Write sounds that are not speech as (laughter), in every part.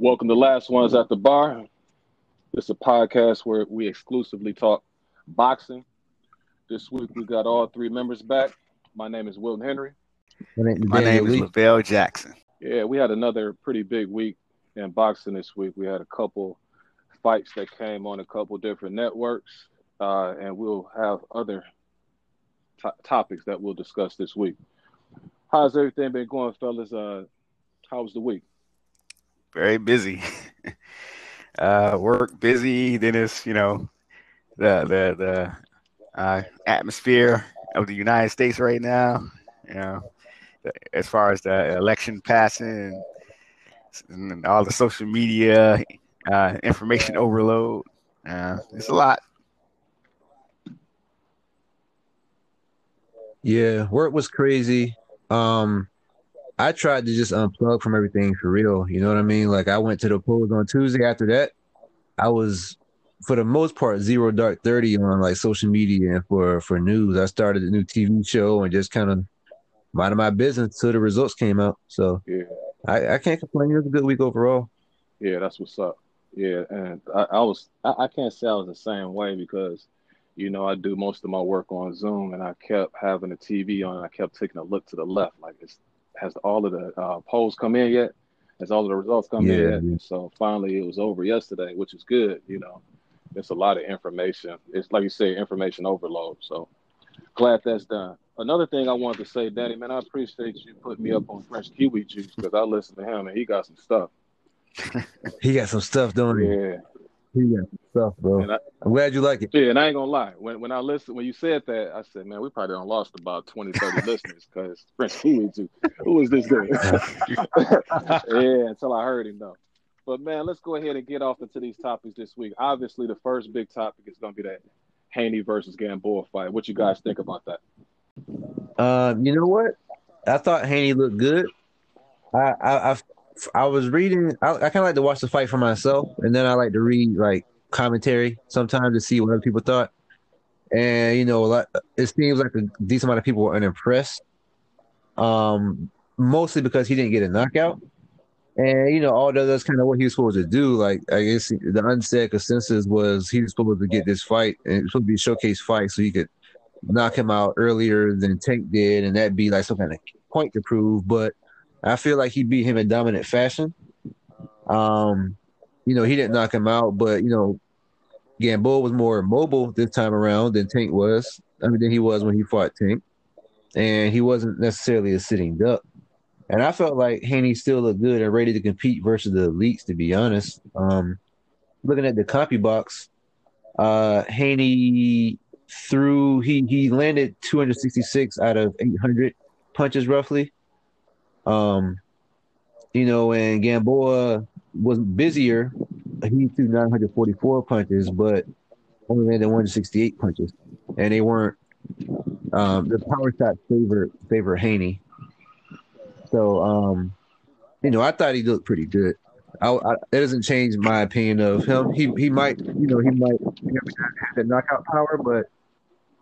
Welcome to Last Ones at the Bar. This is a podcast where we exclusively talk boxing. This week we got all three members back. My name is Wilton Henry. My name is Lavelle Jackson. Yeah, we had another pretty big week in boxing this week. We had a couple fights that came on a couple different networks, uh, and we'll have other to- topics that we'll discuss this week. How's everything been going, fellas? Uh, how was the week? Very busy. (laughs) uh, work busy. Then it's you know the the the uh, atmosphere of the United States right now. You know, as far as the election passing and, all the social media uh, information overload. Uh, it's a lot. Yeah, work was crazy. Um, I tried to just unplug from everything for real. You know what I mean? Like I went to the polls on Tuesday. After that, I was for the most part zero dark thirty on like social media and for for news. I started a new TV show and just kind of minding my business until the results came out. So Yeah, I, I can't complain. It was a good week overall. yeah, that's what's up. Yeah, and I, I was I, I can't say I was the same way because you know I do most of my work on Zoom, and I kept having the TV on, and I kept taking a look to the left, like it's has all of the uh, polls come in yet? Has all of the results come in yet? yeah. So finally, it was over yesterday, which is good. You know, it's a lot of information. It's like you say, information overload. So glad that's done. Another thing I wanted to say, Danny, man, I appreciate you putting me up on Fresh Kiwi Juice because I listened to him and he got some stuff. (laughs) He got some stuff, don't he? Yeah, He got stuff, bro. and I, I'm glad you like it. yeah, and I ain't gonna lie. When when I listened, when you said that, I said, man, we probably done lost about 20, 30 (laughs) listeners because Fresh Kiwi Juice. Who is this dude? (laughs) yeah, until I heard him though. But man, let's go ahead and get off into these topics this week. Obviously, the first big topic is gonna be that Haney versus Gamboa fight. What you guys think about that? Um, you know what? I thought Haney looked good. I I I, I was reading. I, I kind of like to watch the fight for myself, and then I like to read like commentary sometimes to see what other people thought. And you know, lot, it seems like a decent amount of people were unimpressed. Um, mostly because he didn't get a knockout, and you know, that, that's kind of what he was supposed to do. Like I guess the unsaid consensus was he was supposed to get this fight, and it was supposed to be a showcase fight, so he could knock him out earlier than Tank did, and that'd be like some kind of point to prove. But I feel like he beat him in dominant fashion. Um, you know, he didn't knock him out, but you know, Gamboa was more mobile this time around than Tank was. I mean, than he was when he fought Tank, and he wasn't necessarily a sitting duck. And I felt like Haney still looked good and ready to compete versus the elites. To be honest, um, looking at the CompuBox, uh, Haney threw he he landed 266 out of 800 punches roughly. Um, you know, and Gamboa was busier. He threw 944 punches, but only landed 168 punches, and they weren't. Um, the power shot favored favor Haney. So, um, you know, I thought he looked pretty good. I, I, it doesn't change my opinion of him. He he might, you know, he might have the knockout power, but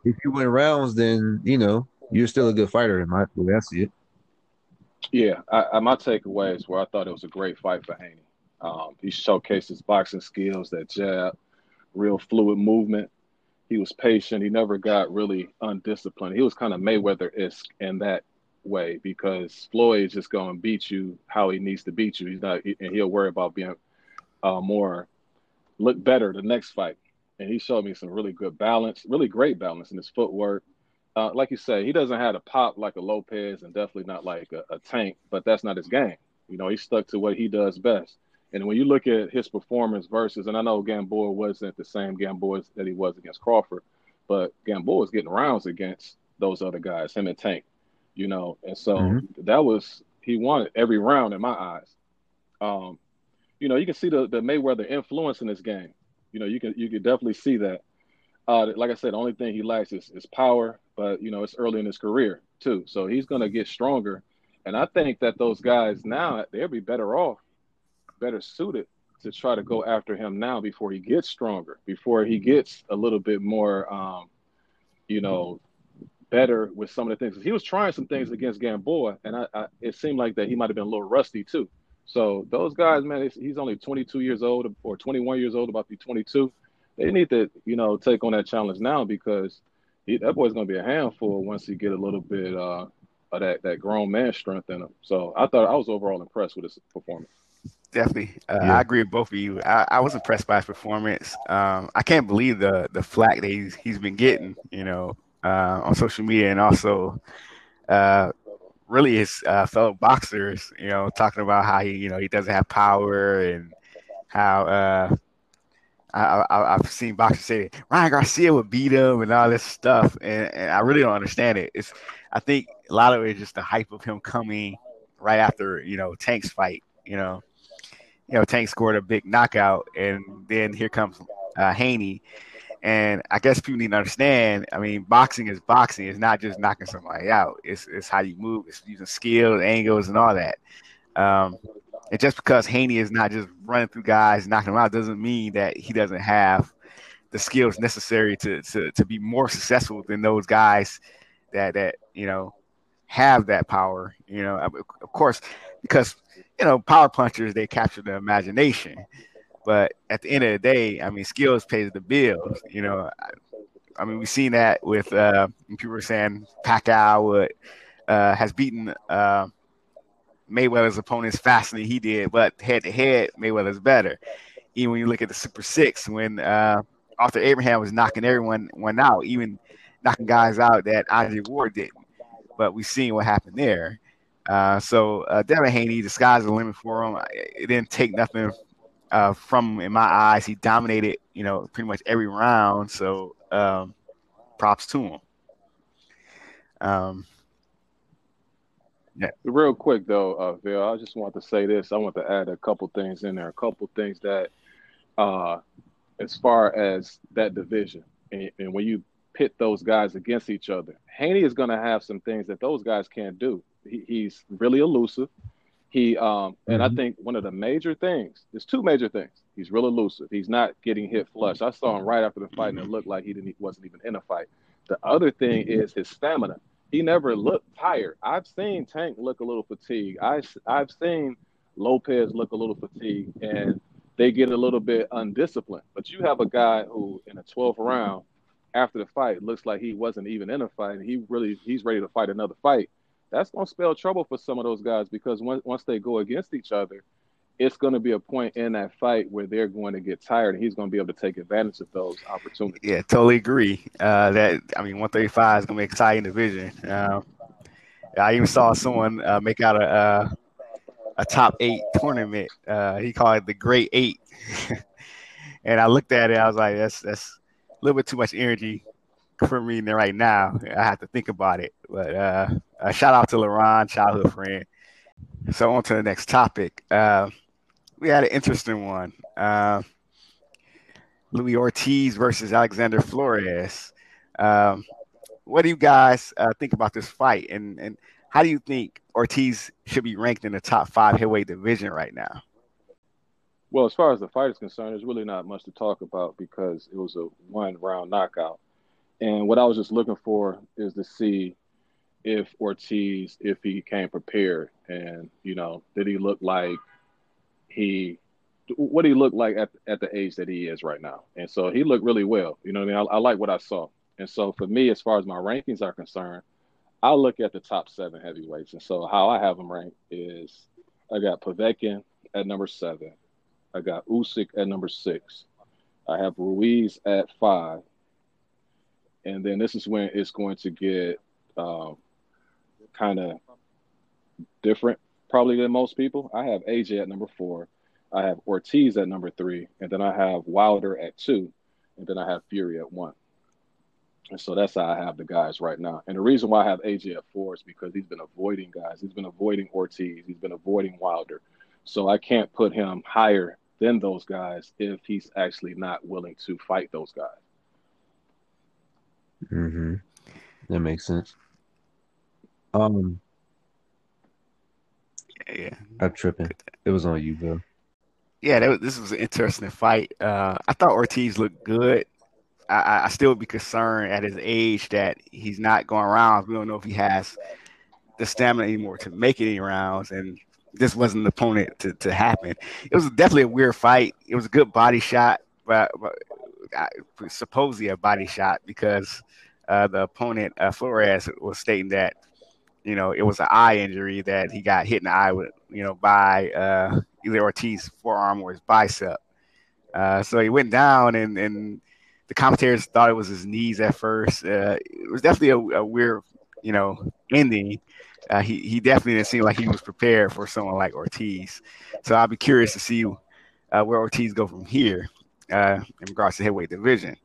if you win rounds, then you know you're still a good fighter. In my way I see it. Yeah, I, I, my takeaway is where I thought it was a great fight for Haney. Um, he showcased his boxing skills, that jab, real fluid movement. He was patient. He never got really undisciplined. He was kind of Mayweather-esque in that way because Floyd is just going to beat you how he needs to beat you. He's not, and he'll worry about being uh, more look better the next fight. And he showed me some really good balance, really great balance in his footwork. Uh, like you say, he doesn't have a pop like a Lopez and definitely not like a, a Tank, but that's not his game. You know, he stuck to what he does best. And when you look at his performance versus, and I know Gamboa wasn't the same Gamboa that he was against Crawford, but Gamboa was getting rounds against those other guys, him and Tank, you know. And so Mhm. that was he won every round in my eyes. Um, you know, you can see the the Mayweather influence in this game. You know, you can you can definitely see that. Uh, like I said, the only thing he lacks is, is power, but you know it's early in his career too, so he's gonna get stronger. And I think that those guys now they'll be better off, better suited to try to go after him now before he gets stronger, before he gets a little bit more, um, you know, better with some of the things. He was trying some things against Gamboa, and I, I it seemed like that he might have been a little rusty too. So those guys, man, he's only 22 years old or 21 years old, about to be 22. They need to, you know, take on that challenge now because he, that boy's going to be a handful once he get a little bit uh, of that that grown man strength in him. So I thought I was overall impressed with his performance. Definitely, uh, yeah. I agree with both of you. I, I was impressed by his performance. Um, I can't believe the the flack that he's, he's been getting, you know, uh, on social media and also uh, really his uh, fellow boxers, you know, talking about how he, you know, he doesn't have power and how uh, I, have seen boxers say Ryan Garcia would beat him and all this stuff, and, and, I really don't understand it. It's I think a lot of it is just the hype of him coming right after you know Tank's fight. You know, you know Tank scored a big knockout, and then here comes uh, Haney. And I guess people need to understand. I mean, boxing is boxing. It's not just knocking somebody out. It's it's how you move. It's using skill, angles, and all that. Um, and just because Haney is not just running through guys, knocking them out, doesn't mean that he doesn't have the skills necessary to to to be more successful than those guys that that you know have that power. You know, of course, because you know power punchers they capture the imagination, but at the end of the day, I mean, skills pays the bills. You know, I, I mean, we've seen that with uh, people were saying Pacquiao would, uh, has beaten. Uh, Mayweather's opponents faster than he did, but head to head, Mayweather's better. Even when you look at the Super Six, when uh, Arthur Abraham was knocking everyone one out, even knocking guys out that Andre Ward didn't. But we've seen what happened there. Uh, so uh, Devin Haney, the sky's the limit for him. It didn't take nothing uh, from him in my eyes. He dominated, you know, pretty much every round. So um, props to him. Um, yeah. Real quick though, uh, Bill, I just want to say this. I want to add a couple things in there. A couple things that, uh, as far as that division, and, and when you pit those guys against each other, Haney is going to have some things that those guys can't do. He, he's really elusive. He um, and mm-hmm. I think one of the major things, there's two major things. He's real elusive. He's not getting hit flush. I saw him right after the fight, and it looked like he didn't he wasn't even in a fight. The other thing is his stamina he never looked tired. I've seen Tank look a little fatigued. I, I've seen Lopez look a little fatigued, and they get a little bit undisciplined. But you have a guy who, in a 12th round, after the fight, looks like he wasn't even in a fight, he really he's ready to fight another fight. That's gonna spell trouble for some of those guys because once once they go against each other, it's going to be a point in that fight where they're going to get tired, and he's going to be able to take advantage of those opportunities. Yeah, totally agree. Uh, that I mean, 135 is going to be an exciting division. Uh, I even saw someone uh, make out a uh, a top eight tournament. Uh, he called it the Great Eight, (laughs) and I looked at it. I was like, that's that's a little bit too much energy for me right now. I have to think about it. But uh, shout out to LaRon, childhood friend. So on to the next topic we had an interesting one. Uh, Louis Ortiz versus Alexander Flores. Um, what do you guys uh, think about this fight, and and how do you think Ortiz should be ranked in the top five heavyweight division right now? Well, as far as the fight is concerned, there's really not much to talk about because it was a one round knockout. And what I was just looking for is to see if Ortiz, if he came prepared, and you know, did he look like he what he looked like at at the age that he is right now. And so he looked really well. You know I mean? I, I like what I saw. And so for me, as far as my rankings are concerned, I look at the top seven heavyweights. And so how I have them ranked is I got Povetkin at number seven. I got Usyk at number six. I have Ruiz at five. And then this is when it's going to get um, kind of different probably than most people. I have AJ at number four. I have Ortiz at number three, and then I have Wilder at two, and then I have Fury at one. And so that's how I have the guys right now. And the reason why I have AJ at four is because he's been avoiding guys. He's been avoiding Ortiz. He's been avoiding Wilder. So I can't put him higher than those guys if he's actually not willing to fight those guys. Mm-hmm. That makes sense. Um, yeah. I'm tripping. It was on you, bro. Yeah, that was, this was an interesting fight. Uh, I thought Ortiz looked good. I, I still would be concerned at his age that he's not going rounds. We don't know if he has the stamina anymore to make any rounds. And this wasn't the opponent to, to happen. It was definitely a weird fight. It was a good body shot, but, but supposedly a body shot because uh, the opponent uh, Flores was stating that you know it was an eye injury that he got hit in the eye with you know by uh, either Ortiz forearm or his bicep. Uh, so he went down, and and the commentators thought it was his knees at first. Uh, it was definitely a, a, weird you know ending. Uh, he he definitely didn't seem like he was prepared for someone like Ortiz. So I'll be curious to see where Ortiz go from here uh, in regards to heavyweight division.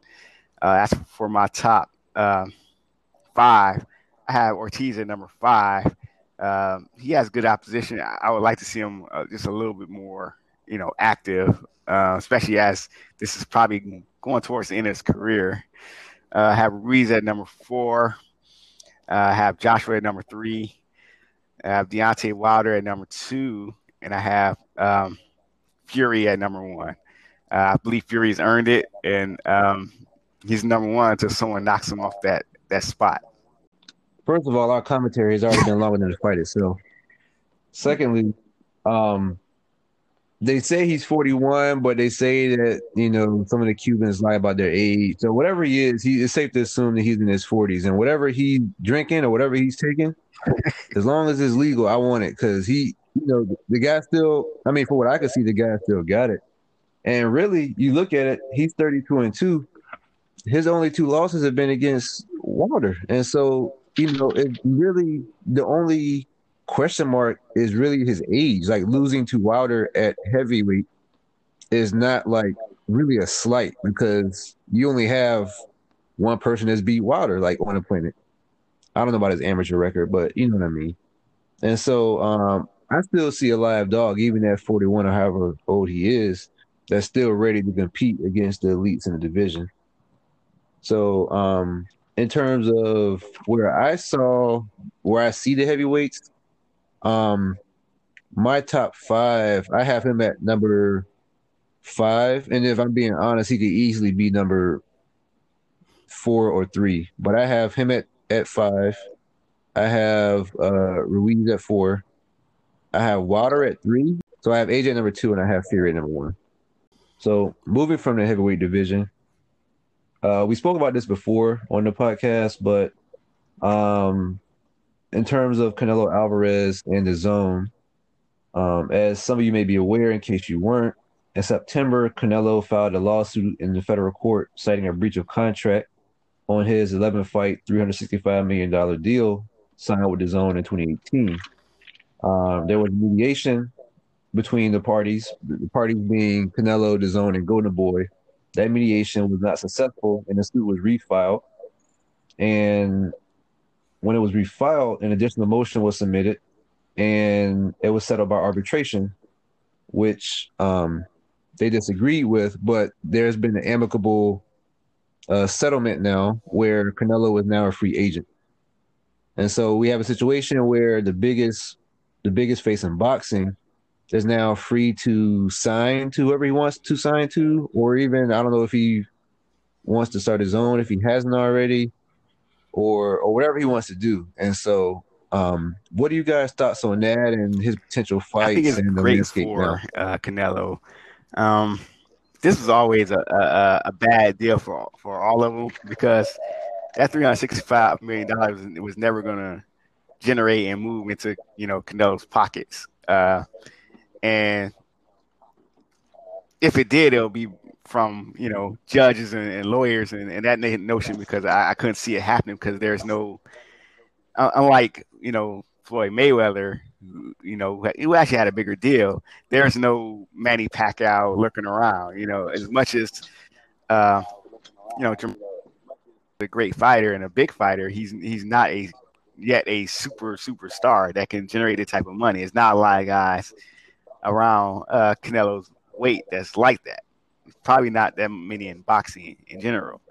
Uh, that's for my top uh, five. I have Ortiz at number five. Um, he has good opposition. I, I would like to see him uh, just a little bit more, you know, active, uh, especially as this is probably going towards the end of his career. Uh, I have Ruiz at number four. I have Joshua at number three. I have Deontay Wilder at number two, and I have um, Fury at number one. Uh, I believe Fury's earned it, and um, he's number one until someone knocks him off that that spot. First of all, our commentary has already been longer than the fight itself. Secondly, um, they say he's 41, but they say that you know some of the Cubans lie about their age. So whatever he is, he it's safe to assume that he's in his 40s, and whatever he's drinking or whatever he's taking, (laughs) as long as it's legal, I want it because he, you know, the guy still. I mean, for what I can see, the guy still got it. And really, you look at it, he's 32 and 2. His only two losses have been against Wilder. And so, you know, it really the only question mark is really his age. Like losing to Wilder at heavyweight is not like really a slight because you only have one person that's beat Wilder like on the planet. I don't know about his amateur record, but you know what I mean. And so um, I still see a live dog, even at 41 or however old he is, that's still ready to compete against the elites in the division. So, um, in terms of where I saw where I see the heavyweights, um, my top five, I have him at number five, and if I'm being honest, he could easily be number four or three. But I have him at at five. I have uh, Ruiz at four. I have Wilder at three. So I have AJ number two, and I have Fury at number one. So moving from the heavyweight division, uh, we spoke about this before on the podcast, but um, in terms of Canelo Alvarez and DAZN, um, as some of you may be aware, in case you weren't, in September, Canelo filed a lawsuit in the federal court citing a breach of contract on his 11 fight, $365 million deal signed with DAZN in 2018. Um, there was mediation between the parties, the parties being Canelo, DAZN, and Golden Boy. That mediation was not successful, and the suit was refiled. And when it was refiled, an additional motion was submitted, and it was settled by arbitration, which um, they disagreed with. But there's been an amicable uh, settlement now, where Canelo is now a free agent, and so we have a situation where the biggest, the biggest face in boxing is now free to sign to whoever he wants to sign to, or even I don't know if he wants to start his own if he hasn't already, or or whatever he wants to do. And so, um, what do you guys thoughts on that and his potential fights? I think it's great for uh, Canelo. Um, this was always a, a, a bad deal for for all of them because that three hundred sixty five million dollars was never going to generate and move into you know Canelo's pockets. Uh, and if it did, it'll be from you know judges and, and lawyers and, and, that notion because I, I, couldn't see it happening because there's no unlike you know Floyd Mayweather, you know who actually had a bigger deal. There's no Manny Pacquiao looking around. You know as much as uh, you know a great fighter and a big fighter, he's he's not a yet a super superstar that can generate the type of money. It's not a lot of guys around uh, Canelo's weight that's like that. Probably not that many in boxing in general,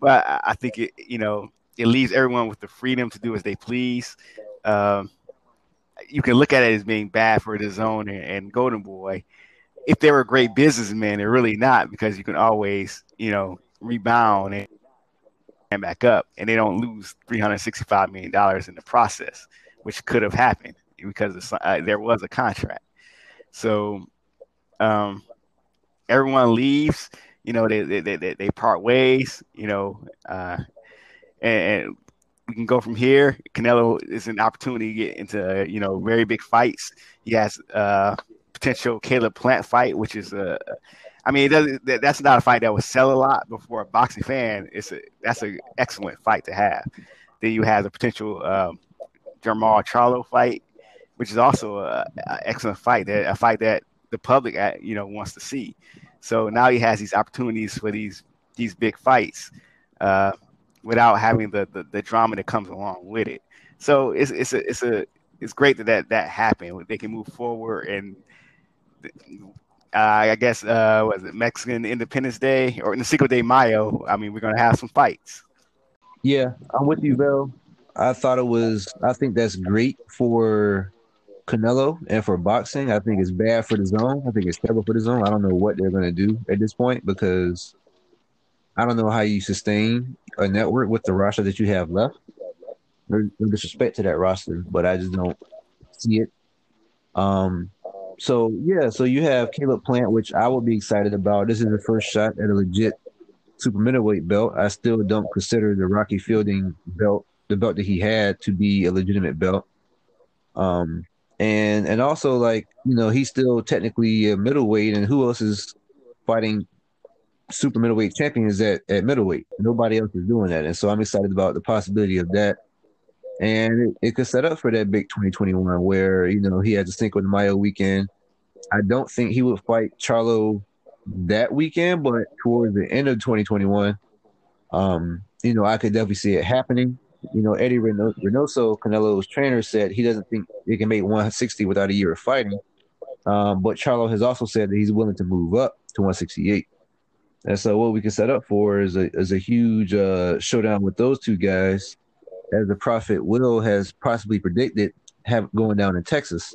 but I think it you know it leaves everyone with the freedom to do as they please. Um, you can look at it as being bad for DAZN and, and Golden Boy. If they were great businessmen, they're really not because you can always you know rebound and, and back up, and they don't lose three hundred sixty-five million dollars in the process, which could have happened because uh, there was a contract. So um, everyone leaves. You know, they they, they, they part ways. You know, uh, and, and, we can go from here. Canelo is an opportunity to get into you know very big fights. He has uh, potential Caleb Plant fight, which is a I mean, that, that's not a fight that would sell a lot, but for a boxing fan, it's a that's an excellent fight to have. Then you have the potential um, Jermall Charlo fight, which is also an excellent fight. That a fight that the public, uh, you know, wants to see. So now he has these opportunities for these these big fights uh, without having the, the, the drama that comes along with it. So it's it's a it's a it's great that that, that happened. They can move forward and uh, I guess uh, was it Mexican Independence Day or in the Cinco de Mayo? I mean, we're gonna have some fights. Yeah, I'm with you, Bill. I thought it was. I think that's great for Canelo and for boxing. I think it's bad for DAZN. I think it's terrible for DAZN. I don't know what they're gonna do at this point because I don't know how you sustain a network with the roster that you have left. No disrespect to that roster, but I just don't see it. Um, so yeah, so you have Caleb Plant, which I will be excited about. This is the first shot at a legit super middleweight belt. I still don't consider the Rocky Fielding belt, the belt that he had, to be a legitimate belt. Um, and and also like you know he's still technically a middleweight, and who else is fighting super middleweight champions at at middleweight? Nobody else is doing that, and so I'm excited about the possibility of that and it, it, could set up for that big 2021 where you know he has a Cinco de Mayo weekend. I don't think he would fight Charlo that weekend, but towards the end of 2021, um, you know, I could definitely see it happening. You know, Eddie Reynoso, Canelo's trainer, said he doesn't think he can make 160 without a year of fighting. Um, but Charlo has also said that he's willing to move up to 168. And so, what we can set up for is a is a huge uh, showdown with those two guys as the prophet Will has possibly predicted, have going down in Texas.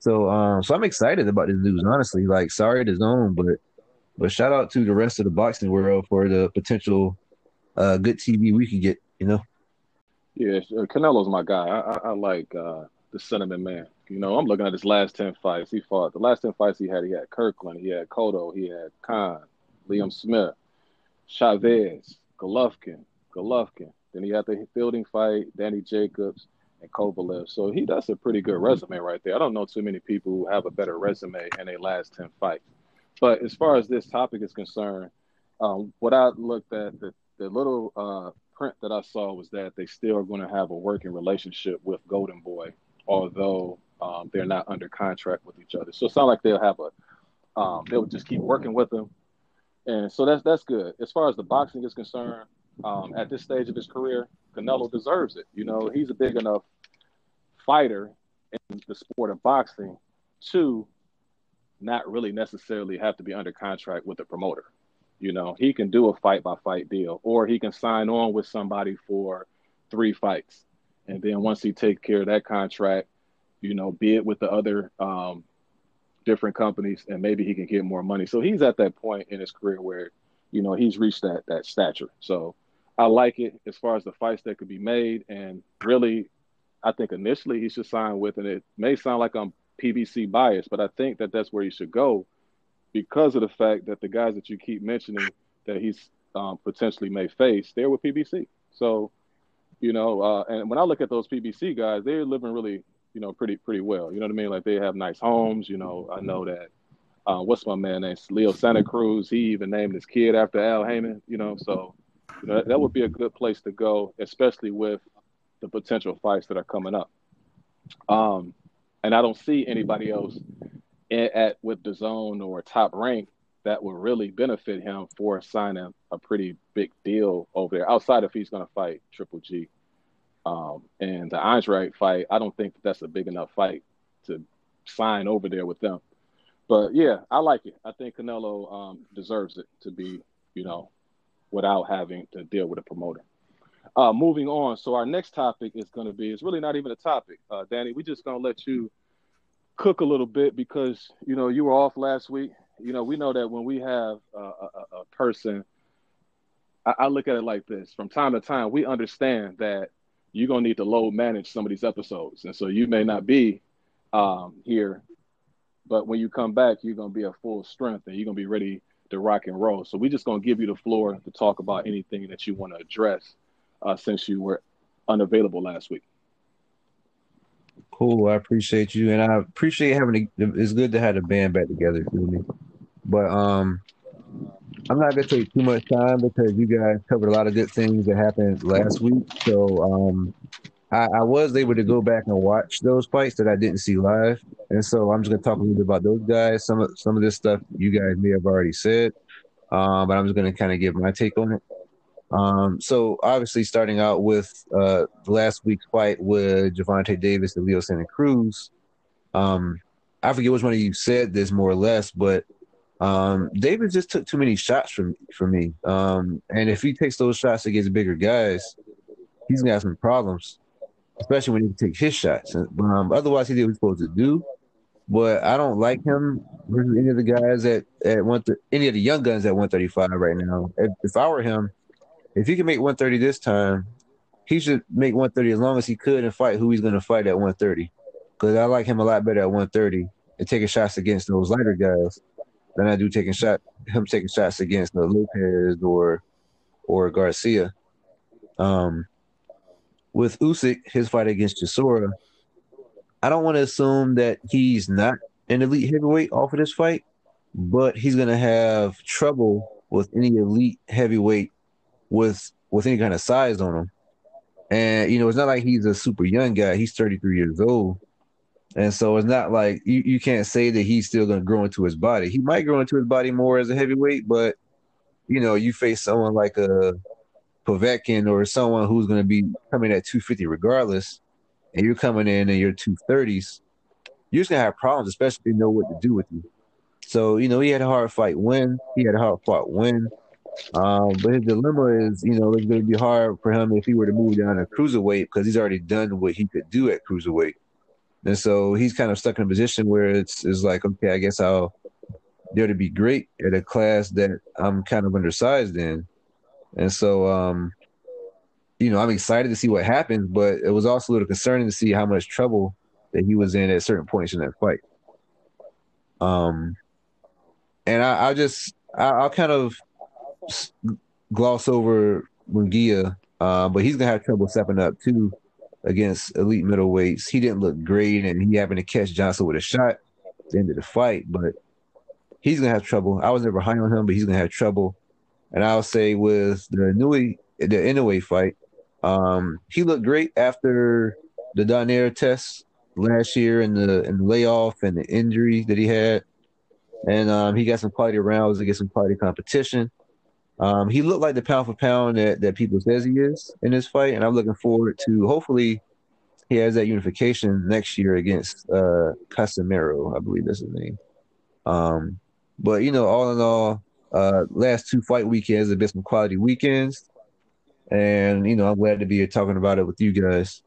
So, um, so I'm excited about this news. Honestly, like, sorry to zone, but but shout out to the rest of the boxing world for the potential uh, good TV we could get. You know. Yeah, uh, Canelo's my guy. I, I, I like uh, the sentiment man. You know, I'm looking at his last ten fights. He fought the last ten fights he had. He had Kirkland, he had Cotto, he had Khan, Liam Smith, Chavez, Golovkin, Golovkin. Then he had the fielding fight, Danny Jacobs, and Kovalev. So he does a pretty good resume right there. I don't know too many people who have a better resume in their last 10 fights. But as far as this topic is concerned, um, what I looked at, the, the little uh, print that I saw was that they still are going to have a working relationship with Golden Boy, although um, they're not under contract with each other. So it's not like they'll have a, um, they'll just keep working with them. And so that's that's good. As far as the boxing is concerned, um, at this stage of his career, Canelo deserves it. You know, he's a big enough fighter in the sport of boxing to not really necessarily have to be under contract with a promoter. You know, he can do a fight by fight deal, or he can sign on with somebody for three fights. And then once he takes care of that contract, you know, be it with the other um, different companies, and maybe he can get more money. So he's at that point in his career where, you know, he's reached that that stature. So I like it as far as the fights that could be made. And really, I think initially he should sign with, and it may sound like I'm PBC biased, but I think that that's where he should go because of the fact that the guys that you keep mentioning that he's um, potentially may face, they're with PBC. So, you know, uh, and when I look at those PBC guys, they're living really, you know, pretty pretty well. You know what I mean? Like they have nice homes. You know, I know that. Uh, what's my man name? Leo Santa Cruz. He even named his kid after Al Haymon. You know, so you know, that would be a good place to go, especially with the potential fights that are coming up. Um, and I don't see anybody else at with DAZN or top rank that would really benefit him for signing a pretty big deal over there. Outside if he's going to fight Triple G, um, and the Andre fight, I don't think that that's a big enough fight to sign over there with them. But yeah, I like it. I think Canelo um, deserves it to be, you know, without having to deal with a promoter. Uh, moving on. So our next topic is going to be, it's really not even a topic, uh, Danny. We're just going to let you cook a little bit because, you know, you were off last week. You know, we know that when we have a, a, a person, I, I look at it like this from time to time, we understand that you're to need to load manage some of these episodes. And so you may not be um, here. But when you come back, you're gonna be at full strength and you're gonna be ready to rock and roll. So we're just gonna give you the floor to talk about anything that you want to address uh, since you were unavailable last week. Cool. I appreciate you, and I appreciate having. A, it's good to have the band back together for me. But um, I'm not gonna take too much time because you guys covered a lot of good things that happened last week. So um, I, I was able to go back and watch those fights that I didn't see live, and so I'm just gonna talk a little bit about those guys. Some of some of this stuff you guys may have already said, um, but I'm just gonna kind of give my take on it. Um, so obviously, starting out with uh, last week's fight with Gervonta Davis and Leo Santa Cruz. Um, I forget which one of you said this more or less, but um, Davis just took too many shots from for me. Um, and if he takes those shots against bigger guys, he's gonna have some problems, especially when he takes his shots. Um, otherwise, he did what he's supposed to do. But I don't like him versus any of the guys at at one th- any of the young guns at 135 right now. If, if I were him, if he can make 130 this time, he should make 130 as long as he could and fight who he's going to fight at 130. Because I like him a lot better at 130 and taking shots against those lighter guys than I do taking shot him taking shots against the Lopez or or Garcia. Um, with Usyk, his fight against Chisora, I don't want to assume that he's not an elite heavyweight off of this fight, but he's gonna have trouble with any elite heavyweight with with any kind of size on him. And you know, it's not like he's a super young guy. He's 33 years old. And so it's not like you, you can't say that he's still going to grow into his body. He might grow into his body more as a heavyweight, but you know, you face someone like a Povetkin or someone who's going to be coming at 250 regardless, and you're coming in in your 230s, you're just going to have problems, especially if you know what to do with you. So, you know, he had a hard fight win. He had a hard fought win. Um, but his dilemma is, you know, it's going to be hard for him if he were to move down to cruiserweight because he's already done what he could do at cruiserweight. And so he's kind of stuck in a position where it's, it's like, okay, I guess I'll there to be great at a class that I'm kind of undersized in. And so, um, you know, I'm excited to see what happens, but it was also a little concerning to see how much trouble that he was in at certain points in that fight. Um, and I, I just, I, will kind of gloss over Munguia, uh, but he's gonna have trouble stepping up too against elite middleweights. He didn't look great, and he happened to catch Johnson with a shot at the end of the fight, but he's gonna have trouble. I was never high on him, but he's gonna have trouble. And I'll say with the Nui, the Inoue fight, um, he looked great after the Donaire test last year and the and the layoff and the injury that he had. And um, he got some quality rounds get some quality competition. Um, he looked like the pound for pound that, that people says he is in this fight, and I'm looking forward to hopefully he has that unification next year against uh, Casimero, I believe that's his name. Um, but you know, all in all, uh, last two fight weekends have been some quality weekends, and you know, I'm glad to be here talking about it with you guys.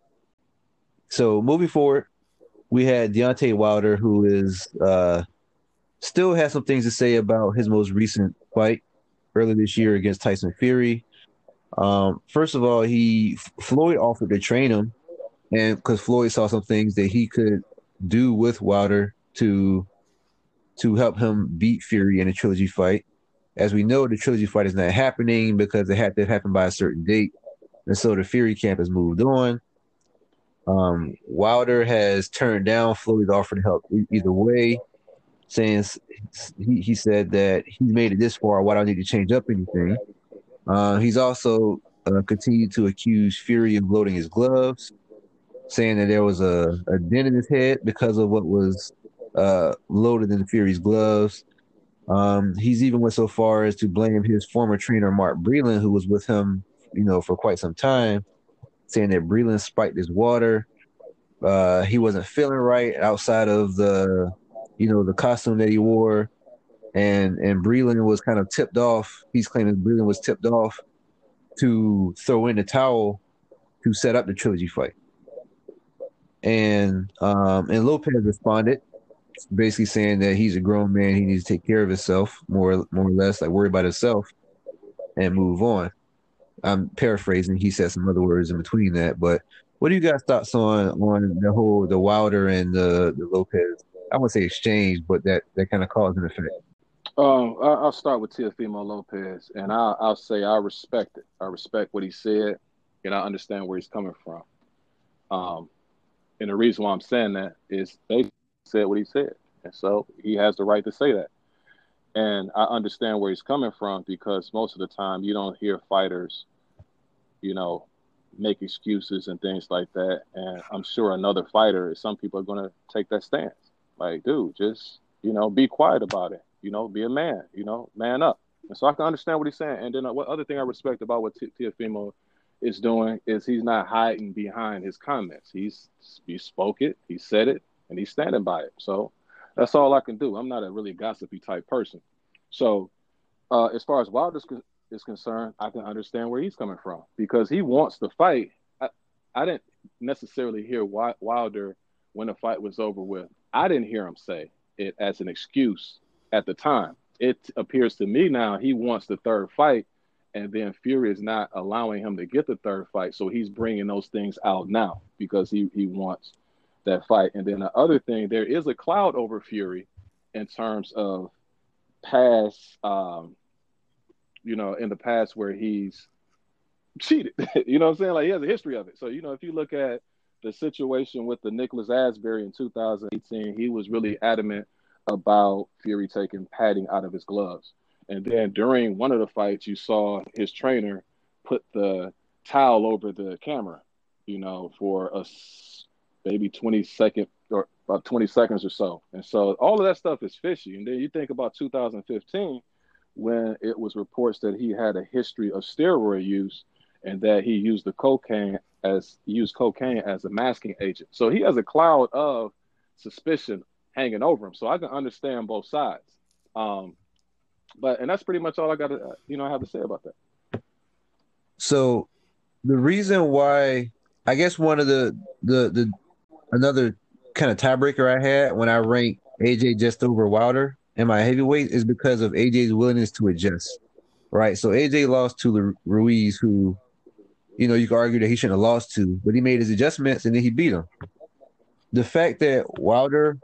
So moving forward, we had Deontay Wilder, who is uh, still has some things to say about his most recent fight earlier this year against Tyson Fury. Um, first of all, he Floyd offered to train him, and because Floyd saw some things that he could do with Wilder to to help him beat Fury in a trilogy fight. As we know, the trilogy fight is not happening because it had to happen by a certain date, and so the Fury camp has moved on. Um, Wilder has turned down Floyd's offer to help either way saying he, he said that he made it this far. Why do I need to change up anything? Uh, he's also uh, continued to accuse Fury of loading his gloves, saying that there was a, a dent in his head because of what was uh, loaded in Fury's gloves. Um, he's even went so far as to blame his former trainer Mark Breland, who was with him, you know, for quite some time, saying that Breland spiked his water. Uh, he wasn't feeling right outside of the you know, the costume that he wore, and and Breland was kind of tipped off. He's claiming Breland was tipped off to throw in the towel to set up the trilogy fight. And um, and Lopez responded, basically saying that he's a grown man, he needs to take care of himself, more more or less, like worry about himself and move on. I'm paraphrasing. He said some other words in between that, but What do you guys thoughts on on the whole the Wilder and the, the Lopez? I wouldn't say exchange, but that that kind of cause and effect. Um, I'll start with Teofimo Lopez, and I'll, I'll say I respect it. I respect what he said, and I understand where he's coming from. Um, and the reason why I'm saying that is they said what he said, and so he has the right to say that. And I understand where he's coming from because most of the time you don't hear fighters, you know, make excuses and things like that. And I'm sure another fighter, some people are going to take that stance. Like, dude, just, you know, be quiet about it. You know, be a man, you know, man up. And so I can understand what he's saying. And then uh, what other thing I respect about what T- Teofimo is doing is he's not hiding behind his comments. He's he spoke it, he said it, and he's standing by it. So that's all I can do. I'm not a really gossipy type person. So uh, as far as Wilder is concerned, I can understand where he's coming from because he wants to fight. I, I didn't necessarily hear Wilder when the fight was over with. I didn't hear him say it as an excuse at the time. It appears to me now he wants the third fight, and then Fury is not allowing him to get the third fight. So he's bringing those things out now because he, he wants that fight. And then the other thing, there is a cloud over Fury in terms of past, um, you know, in the past where he's (laughs) cheated. (laughs) you know what I'm saying? Like he has a history of it. So, you know, if you look at the situation with the Nicholas Asbury in 2018, he was really adamant about Fury taking padding out of his gloves. And then during one of the fights, you saw his trainer put the towel over the camera, you know, for a maybe 20 second or about 20 seconds or so. And so all of that stuff is fishy. And then you think about 2015 when it was reports that he had a history of steroid use and that he used the cocaine as used cocaine as a masking agent. So he has a cloud of suspicion hanging over him. So I can understand both sides. Um, but and that's pretty much all I got to you know I have to say about that. So the reason why I guess one of the the the another kind of tiebreaker I had when I ranked AJ just over Wilder in my heavyweight is because of AJ's willingness to adjust. Right. So AJ lost to Ruiz, who, you know, you could argue that he shouldn't have lost to, but he made his adjustments and then he beat him. The fact that Wilder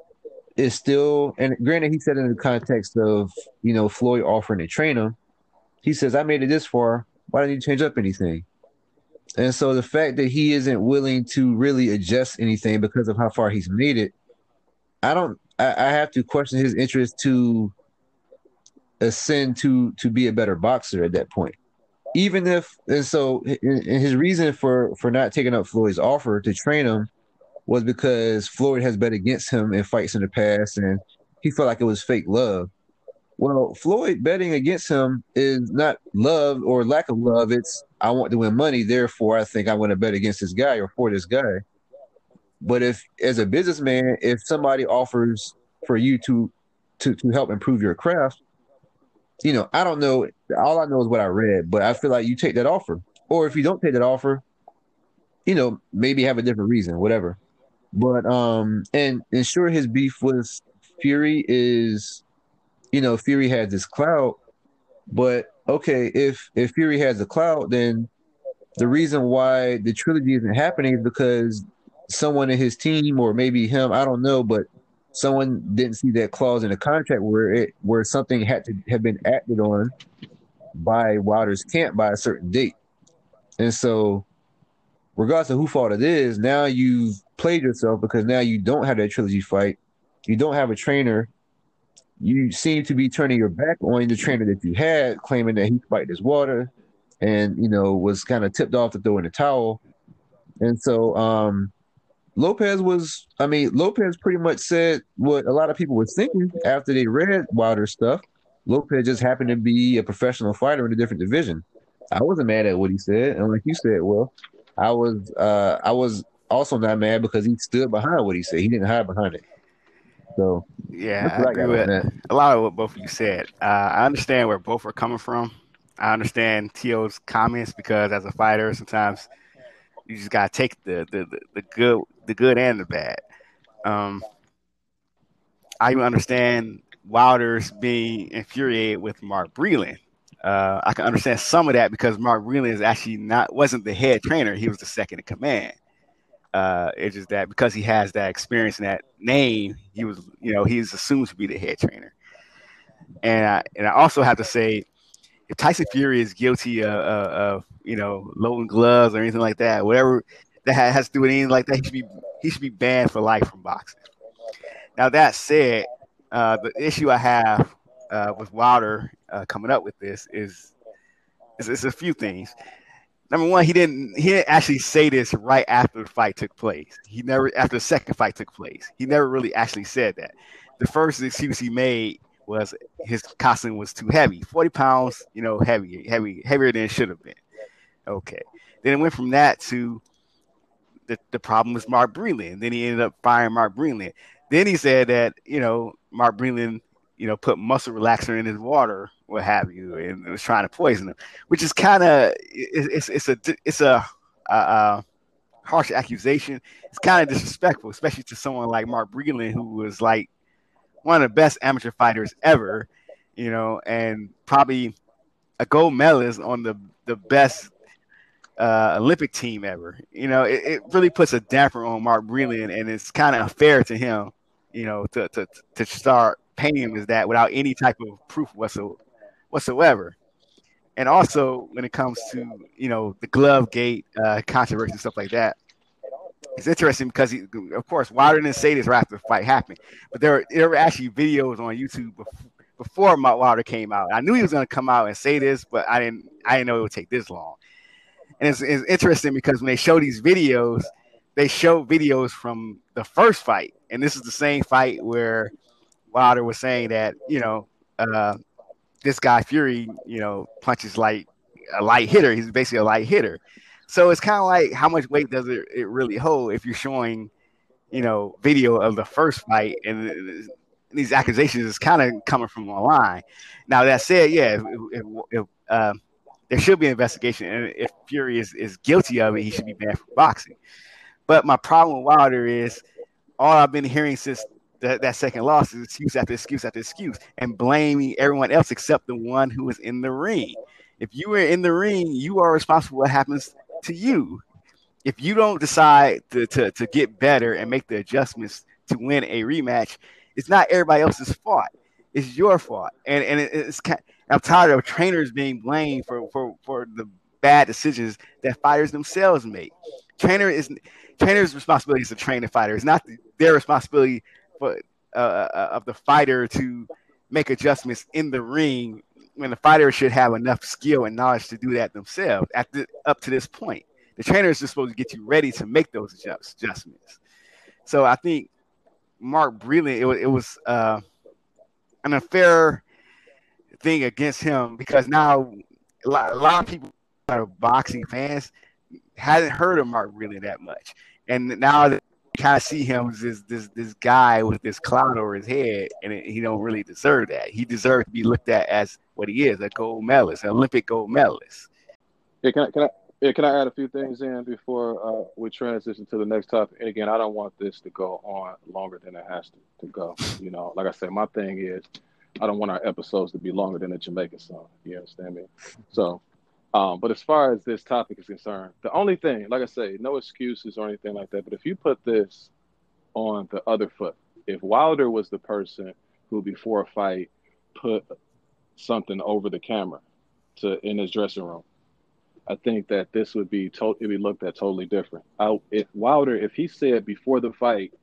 is still, and granted, he said in the context of you know Floyd offering to train him, he says, "I made it this far. Why didn't you change up anything?" And so the fact that he isn't willing to really adjust anything because of how far he's made it, I don't. I, I have to question his interest to ascend to to be a better boxer at that point. Even if, and so his reason for for not taking up Floyd's offer to train him was because Floyd has bet against him in fights in the past, and he felt like it was fake love. Well, Floyd betting against him is not love or lack of love. It's I want to win money, therefore I think I'm going to bet against this guy or for this guy. But if, as a businessman, if somebody offers for you to to to help improve your craft, you know, I don't know. All I know is what I read, but I feel like you take that offer, or if you don't take that offer, you know, maybe have a different reason, whatever. But um, and and sure, his beef with Fury is, you know, Fury has this clout, but okay, if if Fury has a clout, then the reason why the trilogy isn't happening is because someone in his team or maybe him, I don't know, but someone didn't see that clause in the contract where it where something had to have been acted on by Wilder's camp by a certain date. And so regardless of who fault it is, now you've played yourself because now you don't have that trilogy fight. You don't have a trainer. You seem to be turning your back on the trainer that you had, claiming that he fight his water and, you know, was kind of tipped off to throw in the towel. And so um, Lopez was, I mean, Lopez pretty much said what a lot of people were thinking after they read Wilder's stuff. Lopez just happened to be a professional fighter in a different division. I wasn't mad at what he said. And like you said, well, I was uh, I was also not mad because he stood behind what he said. He didn't hide behind it. So yeah, I agree with a lot of what both of you said. Uh, I understand where both are coming from. I understand Tio's comments because as a fighter, sometimes you just gotta take the the, the, the good the good and the bad. Um, I even understand Wilder's being infuriated with Mark Breland uh, I can understand some of that because Mark Breland is actually not wasn't the head trainer; he was the second in command. Uh, it's just that because he has that experience and that name, he was, you know, he's assumed to be the head trainer. And I, and I also have to say, if Tyson Fury is guilty of, of, of you know loading gloves or anything like that, whatever that has to do with anything like that, he should be he should be banned for life from boxing. Now that said, uh, the issue I have uh, with Wilder uh, coming up with this is, is is a few things. Number one, he didn't he didn't actually say this right after the fight took place. He never after the second fight took place. He never really actually said that. The first excuse he made was his costume was too heavy, forty pounds, you know, heavy, heavy, heavier than it should have been. Okay, then it went from that to the, the problem was Mark Breland. Then he ended up firing Mark Breland. Then he said that you know Mark Breland, you know, put muscle relaxer in his water, what have you, and was trying to poison him, which is kind of it's, it's a it's a, harsh accusation. It's kind of disrespectful, especially to someone like Mark Breland, who was like one of the best amateur fighters ever, you know, and probably a gold medalist on the the best uh, Olympic team ever. You know, it, it, really puts a damper on Mark Breland, and it's kind of unfair to him, you know, to, to to start painting him as that without any type of proof whatsoever. And also, when it comes to you know the glove gate uh, controversy and stuff like that, it's interesting because he, of course, Wilder didn't say this right after the fight happened, but there there were actually videos on YouTube before, before Wilder came out. I knew he was going to come out and say this, but I didn't I didn't know it would take this long. And it's, it's interesting because when they show these videos, they show videos from the first fight, and this is the same fight where Wilder was saying that you know uh, this guy Fury, you know, punches like a light hitter. He's basically a light hitter. So it's kind of like how much weight does it, it really hold if you're showing, you know, video of the first fight and these accusations is kind of coming from online. Now that said, yeah, if, if uh, there should be an investigation, and if Fury is, is guilty of it, he should be banned from boxing. But my problem with Wilder is all I've been hearing since that, that second loss is excuse after excuse after excuse and blaming everyone else except the one who was in the ring. If you were in the ring, you are responsible for what happens to you. If you don't decide to, to, to get better and make the adjustments to win a rematch, it's not everybody else's fault. It's your fault. And and it's kind I'm tired of trainers being blamed for, for, for the bad decisions that fighters themselves make. Trainer is trainer's responsibility is to train the fighter. It's not their responsibility for uh, uh, of the fighter to make adjustments in the ring when the fighter should have enough skill and knowledge to do that themselves at the, up to this point. The trainer is just supposed to get you ready to make those adjustments. So I think Mark Breland, it was, it was uh, an unfair thing against him because now a lot, a lot of people are boxing fans hadn't heard of Mark really that much, and now that kind of see him as this this this guy with this cloud over his head, and it, he don't really deserve that. He deserves to be looked at as what he is, a gold medalist, an Olympic gold medalist. Yeah, can I, can I, yeah, can I add a few things in before uh, we transition to the next topic? And again, I don't want this to go on longer than it has to, to go. You know, like I said, my thing is I don't want our episodes to be longer than a Jamaican song. You understand me? So, um, but as far as this topic is concerned, the only thing, like I say, no excuses or anything like that. But if you put this on the other foot, if Wilder was the person who before a fight put something over the camera to in his dressing room, I think that this would be to- it be looked at totally different. I, if Wilder, if he said before the fight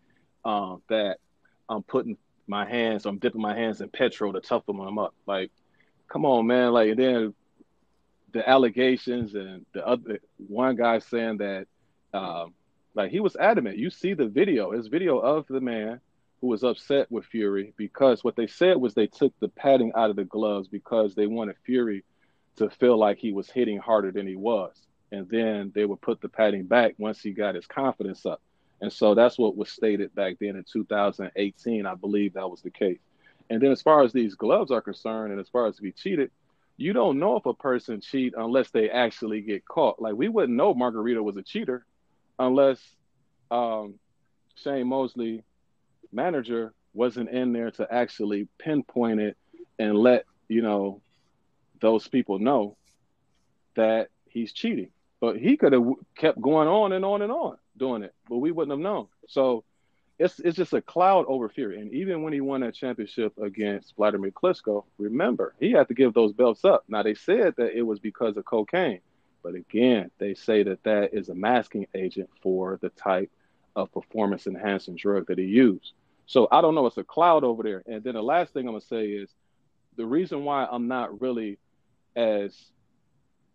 um, that I'm putting my hands, I'm dipping my hands in petrol to toughen them up. Like, come on, man. Like, then the allegations and the other one guy saying that, um, like, he was adamant. You see the video, his video of the man who was upset with Fury because what they said was they took the padding out of the gloves because they wanted Fury to feel like he was hitting harder than he was. And then they would put the padding back once he got his confidence up. And so that's what was stated back then in 2018. I believe that was the case. And then as far as these gloves are concerned, and as far as we cheated, you don't know if a person cheat unless they actually get caught. Like we wouldn't know Margarito was a cheater unless um, Shane Mosley, manager, wasn't in there to actually pinpoint it and let you know those people know that he's cheating. But he could have kept going on and on and on doing it, but we wouldn't have known. So it's it's just a cloud over Fury. And even when he won that championship against Vladimir Klitschko, remember he had to give those belts up. Now they said that it was because of cocaine, but again, they say that that is a masking agent for the type of performance enhancing drug that he used. So I don't know. It's a cloud over there. And then the last thing I'm gonna say is the reason why I'm not really as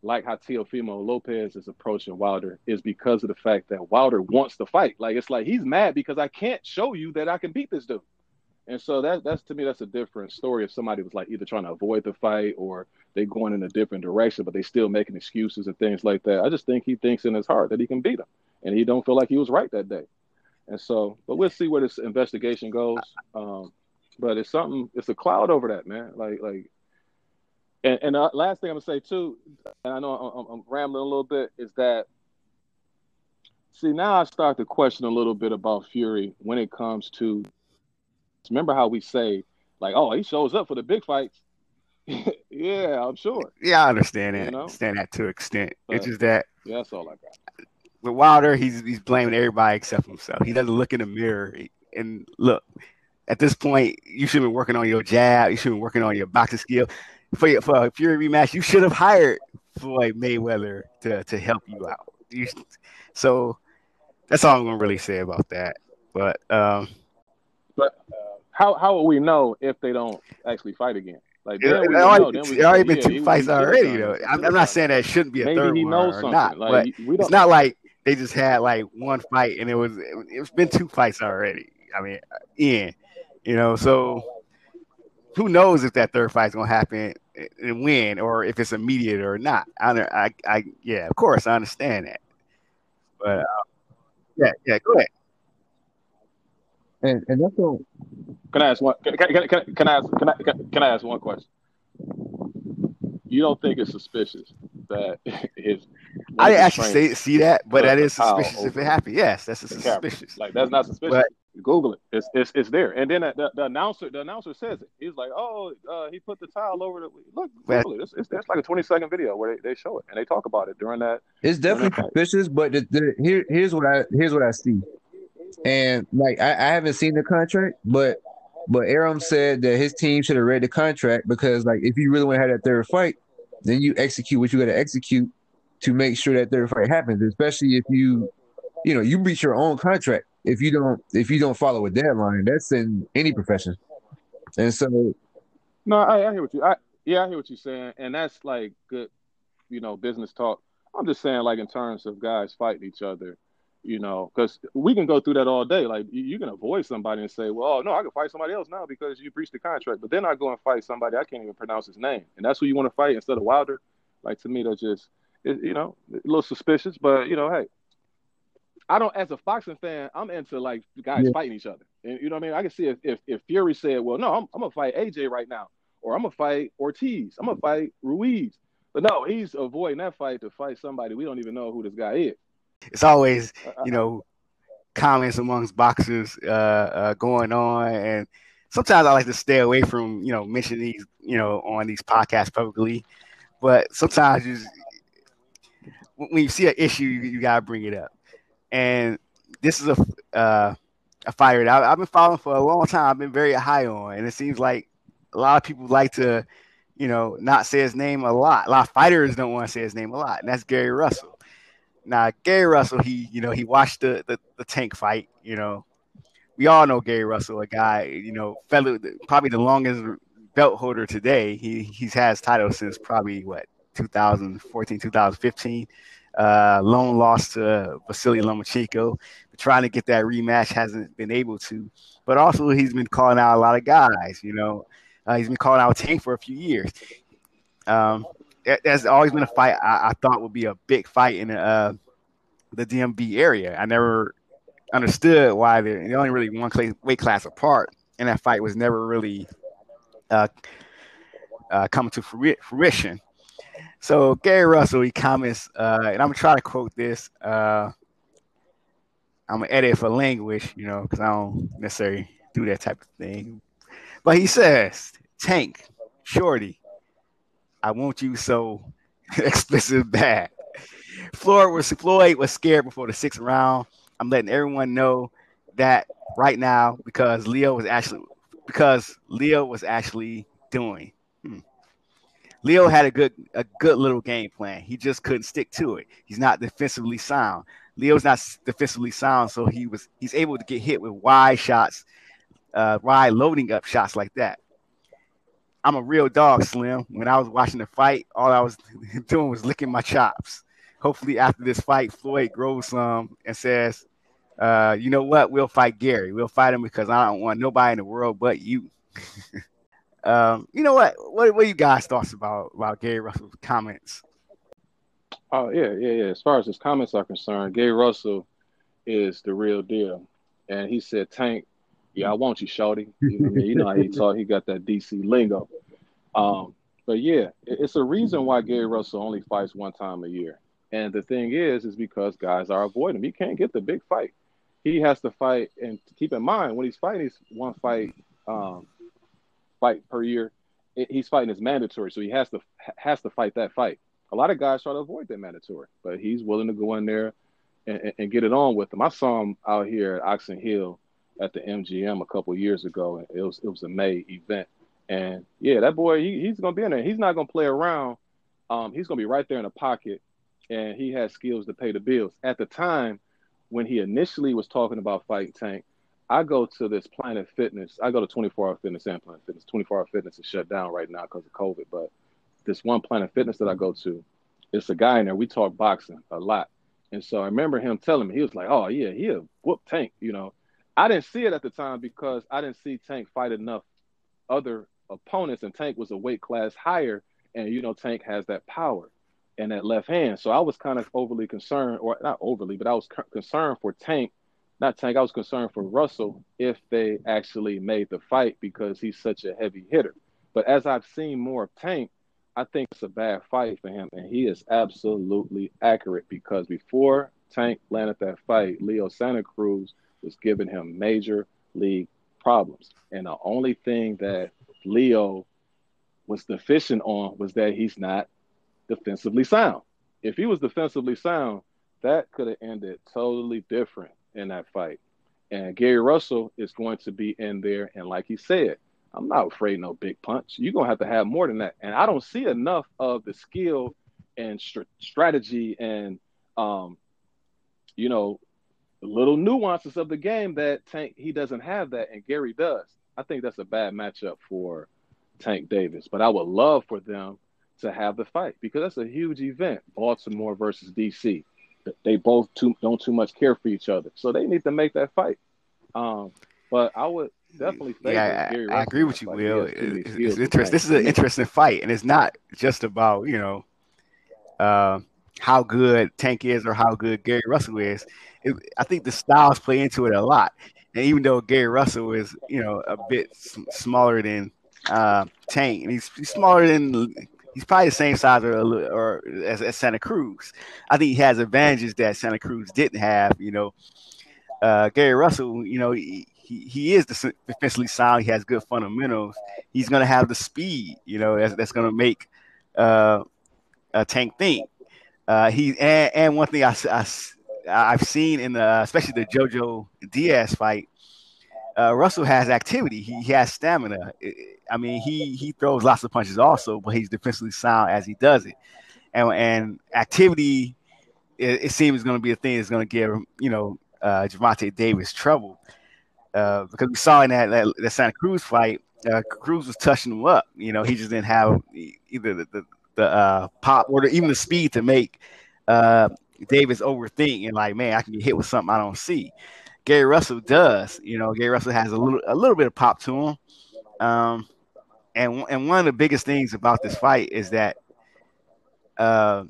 like how Teofimo Lopez is approaching Wilder is because of the fact that Wilder wants to fight. Like it's like he's mad because I can't show you that I can beat this dude. And so that that's to me that's a different story if somebody was like either trying to avoid the fight or they going in a different direction, but they still making excuses and things like that. I just think he thinks in his heart that he can beat him, and he don't feel like he was right that day. And so, but we'll see where this investigation goes. Um, but it's something. It's a cloud over that man. Like like and, and the last thing I'm gonna say too, and I know I'm, I'm, rambling a little bit, is that see now I start to question a little bit about Fury when it comes to. Remember how we say like, oh, he shows up for the big fights. (laughs) yeah, I'm sure. Yeah, I understand that. You know? Understand that to an extent. But, it's just that. Yeah, that's all I got. With Wilder, he's he's blaming everybody except himself. He doesn't look in the mirror and look. At this point, you should be working on your jab. You should be working on your boxing skill for for a Fury rematch, you should have hired Floyd Mayweather to to help you out. You, so that's all I'm gonna really say about that. But um, but uh, how how will we know if they don't actually fight again? Like there already, know, already been two fights already. Know, I'm, I'm, not saying that shouldn't be a Maybe third one or not, like, but it's not like they just had like one fight and it was it's been two fights already. I mean, yeah, you know, so who knows if that third fight is going to happen and win, or if it's immediate or not. I, I, I yeah, of course, I understand that. But uh, yeah, yeah, go ahead. And and that's all. Can I ask one? Can, can, can, can I ask? Can I can, can I ask one question? You don't think it's suspicious that (laughs) his? I didn't actually say, see that, but that is suspicious if it happened. Yes, that's suspicious. Like that's not suspicious. But, Google it. It's it's, it's there. And then the, the, announcer the announcer says it. He's like, oh, uh, he put the towel over the look. Google it. It's, it's, it's, like a twenty second video where they, they show it and they talk about it during that. It's definitely suspicious, but the, the, here here's what I here's what I see. And like I, I haven't seen the contract, but but Arum said that his team should have read the contract because like if you really want to have that third fight, then you execute what you got to execute to make sure that third fight happens. Especially if you, you know, you breach your own contract if you don't if you don't follow a deadline. That's in any profession. And so, no, I, I hear what you. I yeah, I hear what you're saying, and that's like good, you know, business talk. I'm just saying, like in terms of guys fighting each other, you know, because we can go through that all day. Like you, can avoid somebody and say, "Well, oh, no, I can fight somebody else now because you breached the contract." But then I go and fight somebody I can't even pronounce his name, and that's who you want to fight instead of Wilder. Like to me, that's just, it, you know, a little suspicious. But you know, hey, I don't, as a boxing fan, I'm into like guys yeah. fighting each other. And you know what I mean? I can see if, if, if Fury said, well, no, I'm, I'm going to fight AJ right now, or I'm going to fight Ortiz, I'm going to fight Ruiz. But no, he's avoiding that fight to fight somebody we don't even know who this guy is. It's always, you know, comments amongst boxers uh, uh, going on. And sometimes I like to stay away from, you know, mentioning these, you know, on these podcasts publicly. But sometimes you just, when you see an issue, you, you got to bring it up and this is a uh, a fighter that I've been following for a long time. I've been very high on, and it seems like a lot of people like to, you know, not say his name a lot. A lot of fighters don't want to say his name a lot, and that's Gary Russell. Now, Gary Russell, he, you know, he watched the, the, the tank fight. You know, we all know Gary Russell, a guy, you know, fellow, probably the longest belt holder today. He he's has titles since probably what 2014, 2015. Uh, lone loss to Vasily Lomachenko. Trying to get that rematch hasn't been able to. But also, he's been calling out a lot of guys. You know, uh, he's been calling out Tank for a few years. Um, that, that's always been a fight I, I, thought would be a big fight in uh, the DMV area. I never understood why they're, they're only really one weight class apart, and that fight was never really uh, uh, coming to fruition. So Gary Russell, he comments, uh, and I'm gonna try to quote this. Uh, I'm gonna edit for language, you know, because I don't necessarily do that type of thing. But he says, "Tank, Shorty, I want you so (laughs) explicit bad." Floyd was Floyd was scared before the sixth round. I'm letting everyone know that right now because Leo was actually because Leo was actually doing. Leo had a good a good little game plan. He just couldn't stick to it. He's not defensively sound. Leo's not defensively sound, so he was he's able to get hit with wide shots, uh, wide loading up shots like that. I'm a real dog, Slim. When I was watching the fight, all I was (laughs) doing was licking my chops. Hopefully, after this fight, Floyd grows some and says, uh, "You know what? We'll fight Gary. We'll fight him because I don't want nobody in the world but you." (laughs) um, you know what? What what you guys thoughts about about Gary Russell's comments? Oh yeah, yeah, yeah. As far as his comments are concerned, Gary Russell is the real deal, and he said, "Tank, yeah, I want you, shorty." You know, I mean? you know how he (laughs) talk. He got that DC lingo. Um, but yeah, it's a reason why Gary Russell only fights one time a year. And the thing is, is because guys are avoiding him. He can't get the big fight. He has to fight, and keep in mind when he's fighting, he's one fight, um, fight per year. He's fighting is mandatory, so he has to has to fight that fight. A lot of guys try to avoid that mandatory, but he's willing to go in there and, and get it on with them. I saw him out here at Oxon Hill at the MGM a couple years ago. and It was it was a May event, and yeah, that boy he, he's gonna be in there. He's not gonna play around. Um, he's gonna be right there in the pocket, and he has skills to pay the bills. At the time when he initially was talking about fighting Tank, I go to this Planet Fitness. I go to 24 Hour Fitness and Planet Fitness. 24 Hour Fitness is shut down right now because of COVID, but this one Planet Fitness that I go to, it's a guy in there. We talk boxing a lot. And so I remember him telling me, he was like, oh, yeah, he a whoop Tank, you know. I didn't see it at the time because I didn't see Tank fight enough other opponents, and Tank was a weight class higher, and you know Tank has that power and that left hand. So I was kind of overly concerned, or not overly, but I was concerned for Tank, not Tank. I was concerned for Russell if they actually made the fight because he's such a heavy hitter. But as I've seen more of Tank, I think it's a bad fight for him, and he is absolutely accurate because before Tank landed that fight, Leo Santa Cruz was giving him major league problems. And the only thing that Leo was deficient on was that he's not defensively sound. If he was defensively sound, that could have ended totally different in that fight. And Gary Russell is going to be in there, and like he said, I'm not afraid no big punch. You're gonna have to have more than that. And I don't see enough of the skill and st- strategy and um, you know, little nuances of the game that Tank he doesn't have that, and Gary does. I think that's a bad matchup for Tank Davis. But I would love for them to have the fight because that's a huge event. Baltimore versus DC. They both too, don't too much care for each other, so they need to make that fight. Um, but I would definitely yeah, I, I, agree with you, Will. It's, it's interesting. This is an interesting fight, and it's not just about you know uh, how good Tank is or how good Gary Russell is. It, I think the styles play into it a lot. And even though Gary Russell is you know a bit smaller than uh, Tank, and he's, he's smaller than he's probably the same size or, or as, as, Santa Cruz. I think he has advantages that Santa Cruz didn't have. You know, uh, Gary Russell, you know, he, he, he is defensively sound. He has good fundamentals. He's going to have the speed, you know, that's, that's going to make uh, a tank think. Uh, he and, and one thing I, I I've seen in the especially the JoJo Diaz fight, uh, Russell has activity. He, he has stamina. I mean, he he throws lots of punches also, but he's defensively sound as he does it. And and activity, it, it seems going to be a thing that's going to give you know uh, Gervonta Davis trouble uh, because we saw in that, that, that Santa Cruz fight, uh, Cruz was touching him up. You know, he just didn't have either the the, the uh, pop or the, even the speed to make uh, Davis overthink and like, man, I can get hit with something I don't see. Gary Russell does. You know, Gary Russell has a little a little bit of pop to him. Um, and and one of the biggest things about this fight is that uh,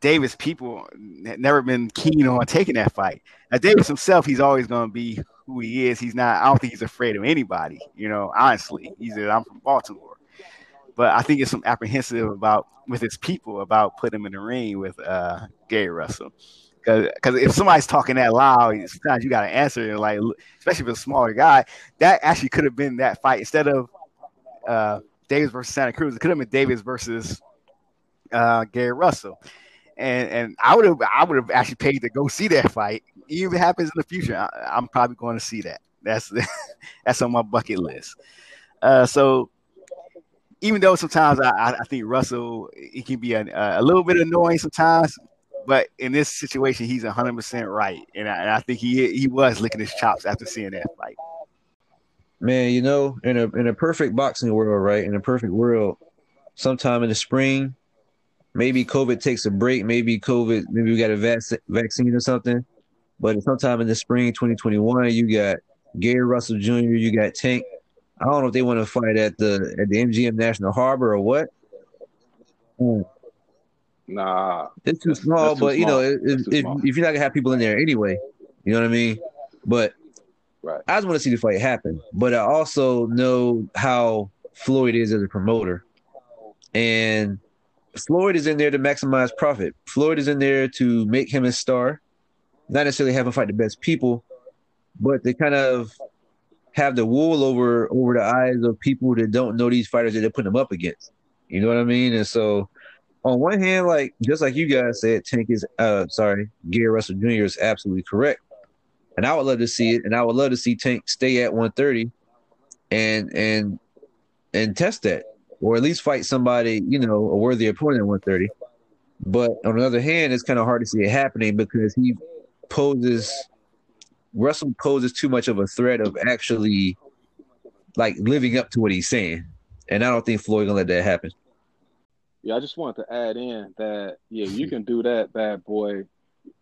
Davis people had never been keen on taking that fight. Now Davis himself, he's always going to be who he is. He's not. I don't think he's afraid of anybody. You know, honestly, he's. Said, I'm from Baltimore, but I think it's some apprehensive about with his people about putting him in the ring with uh, Gary Russell. Because if somebody's talking that loud, sometimes you got to answer it. Like, especially if it's a smaller guy, that actually could have been that fight instead of uh, Davis versus Santa Cruz. It could have been Davis versus uh, Gary Russell and and I would have I would have actually paid to go see that fight even if it happens in the future, I, am probably going to see that. That's (laughs) that's on my bucket list. Uh, so even though sometimes I, I think Russell he can be a, a little bit annoying sometimes, but in this situation he's 100 percent right, and I, and I, think he he was licking his chops after seeing that fight. Man, you know, in a in a perfect boxing world, right? In a perfect world, sometime in the spring, maybe COVID takes a break. Maybe COVID, maybe we got a vac- vaccine or something. But sometime in the spring 2021, you got Gary Russell Jr., you got Tank. I don't know if they want to fight at the at the MGM National Harbor or what. Hmm. Nah, it's too small. Too but you know, if, if, if, you're not gonna have people in there anyway, you know what I mean. But right. I just want to see the fight happen. But I also know how Floyd is as a promoter, and Floyd is in there to maximize profit. Floyd is in there to make him a star, not necessarily have him fight the best people, but to kind of have the wool over over the eyes of people that don't know these fighters that they're putting them up against. You know what I mean? And so, on one hand, like just like you guys said, Tank is uh sorry, Gary Russell Jr. is absolutely correct, and I would love to see it, and I would love to see Tank stay at 130, and and and test that, or at least fight somebody you know a worthy opponent at 130. But on the other hand, it's kind of hard to see it happening because he poses Russell poses too much of a threat of actually like living up to what he's saying. And I don't think Floyd gonna let that happen. Yeah, I just wanted to add in that yeah, you (laughs) can do that, bad boy.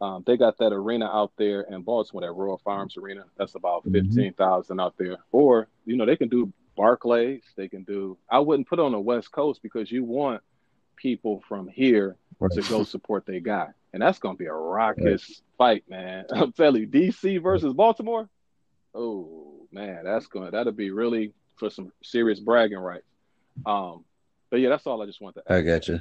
Um, they got that arena out there in Baltimore, that Royal Farms Arena. That's about mm-hmm. fifteen thousand out there. Or you know they can do Barclays. They can do. I wouldn't put on the West Coast because you want people from here to go (laughs) support their guy, and that's gonna be a raucous fight, man. (laughs) I'm telling you, DC versus Baltimore. Oh man, that's going that'll be really for some serious bragging rights. Um, but yeah, that's all I just want to. Add. I got you.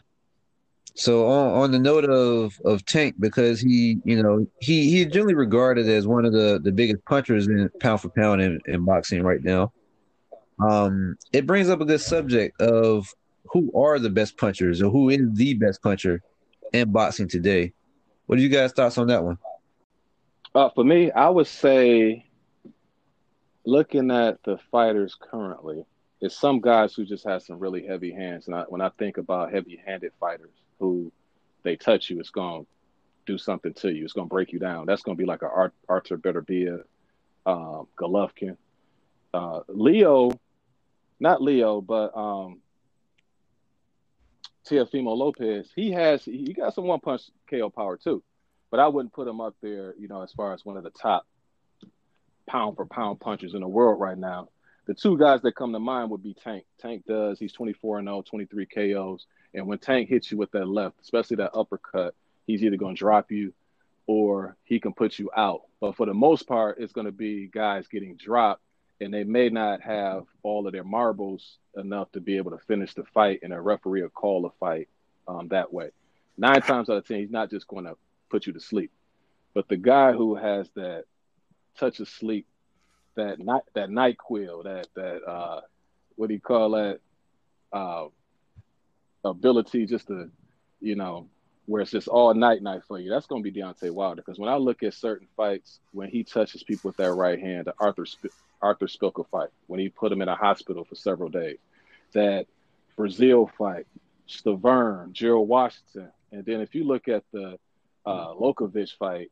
So on, on the note of of Tank, because he, you know, he he's generally regarded as one of the the biggest punchers in pound for pound in, in boxing right now. Um, it brings up a good subject of who are the best punchers or who is the best puncher in boxing today. What are you guys' thoughts on that one? Uh, for me, I would say, looking at the fighters currently, it's some guys who just have some really heavy hands. And I, when I think about heavy-handed fighters who they touch you, it's going to do something to you. It's going to break you down. That's going to be like a Art, Artur Beterbiev, um, Golovkin, uh, Leo, not Leo, but um, Teofimo Lopez. He has he got some one-punch KO power too but I wouldn't put him up there, you know, as far as one of the top pound for pound punchers in the world right now. The two guys that come to mind would be Tank. Tank does, he's 24 and 0, 23 KOs. And when Tank hits you with that left, especially that uppercut, he's either going to drop you or he can put you out. But for the most part, it's going to be guys getting dropped and they may not have all of their marbles enough to be able to finish the fight and a referee will call a fight um, that way. Nine times out of ten, he's not just going to put you to sleep. But the guy who has that touch of sleep, that night that NyQuil, that that uh, what do you call that? Uh, ability just to, you know, where it's just all night night for you. That's going to be Deontay Wilder. Because when I look at certain fights, when he touches people with that right hand, the Arthur Sp- Artur Szpilka fight, when he put him in a hospital for several days, that Breazeale fight, Stiverne, Gerald Washington, and then if you look at the uh, Blachowicz fight,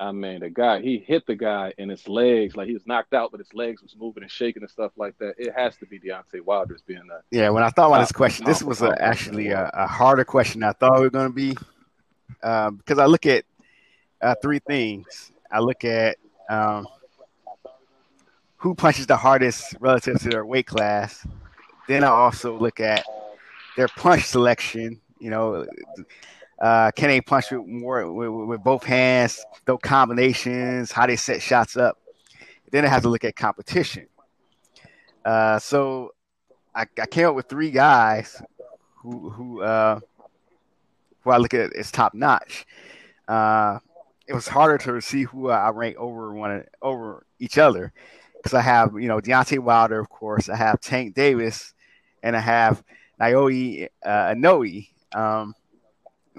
I mean, the guy he hit the guy in his legs, like he was knocked out, but his legs was moving and shaking and stuff like that. It has to be Deontay Wilder's being a yeah. When I thought about this question, this was a, actually a, a, harder question I thought it was going to be um, because I look at uh, three things. I look at um, who punches the hardest relative to their weight class. Then I also look at their punch selection. You know, uh, can they punch with more with, with both hands? Those combinations, how they set shots up. Then I have to look at competition. Uh, so I, I, came up with three guys who who uh, who I look at as top notch. Uh, it was harder to see who I rank over one over each other because I have you know Deontay Wilder, of course. I have Tank Davis, and I have Naoya uh. Um,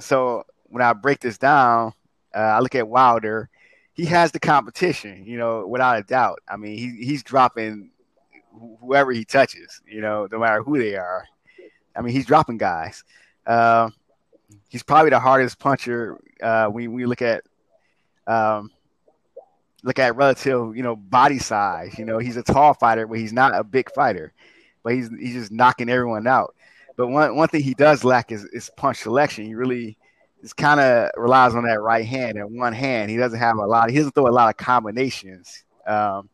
so when I break this down, uh, I look at Wilder. He has the competition, you know, without a doubt. I mean, he, he's dropping whoever he touches, you know, no matter who they are. I mean, he's dropping guys. Uh, he's probably the hardest puncher uh, when we look at um, look at relative, you know, body size. You know, he's a tall fighter, but he's not a big fighter. But he's he's just knocking everyone out. But one one thing he does lack is, is punch selection. He really just kind of relies on that right hand and one hand. He doesn't have a lot. He doesn't throw a lot of combinations. Um,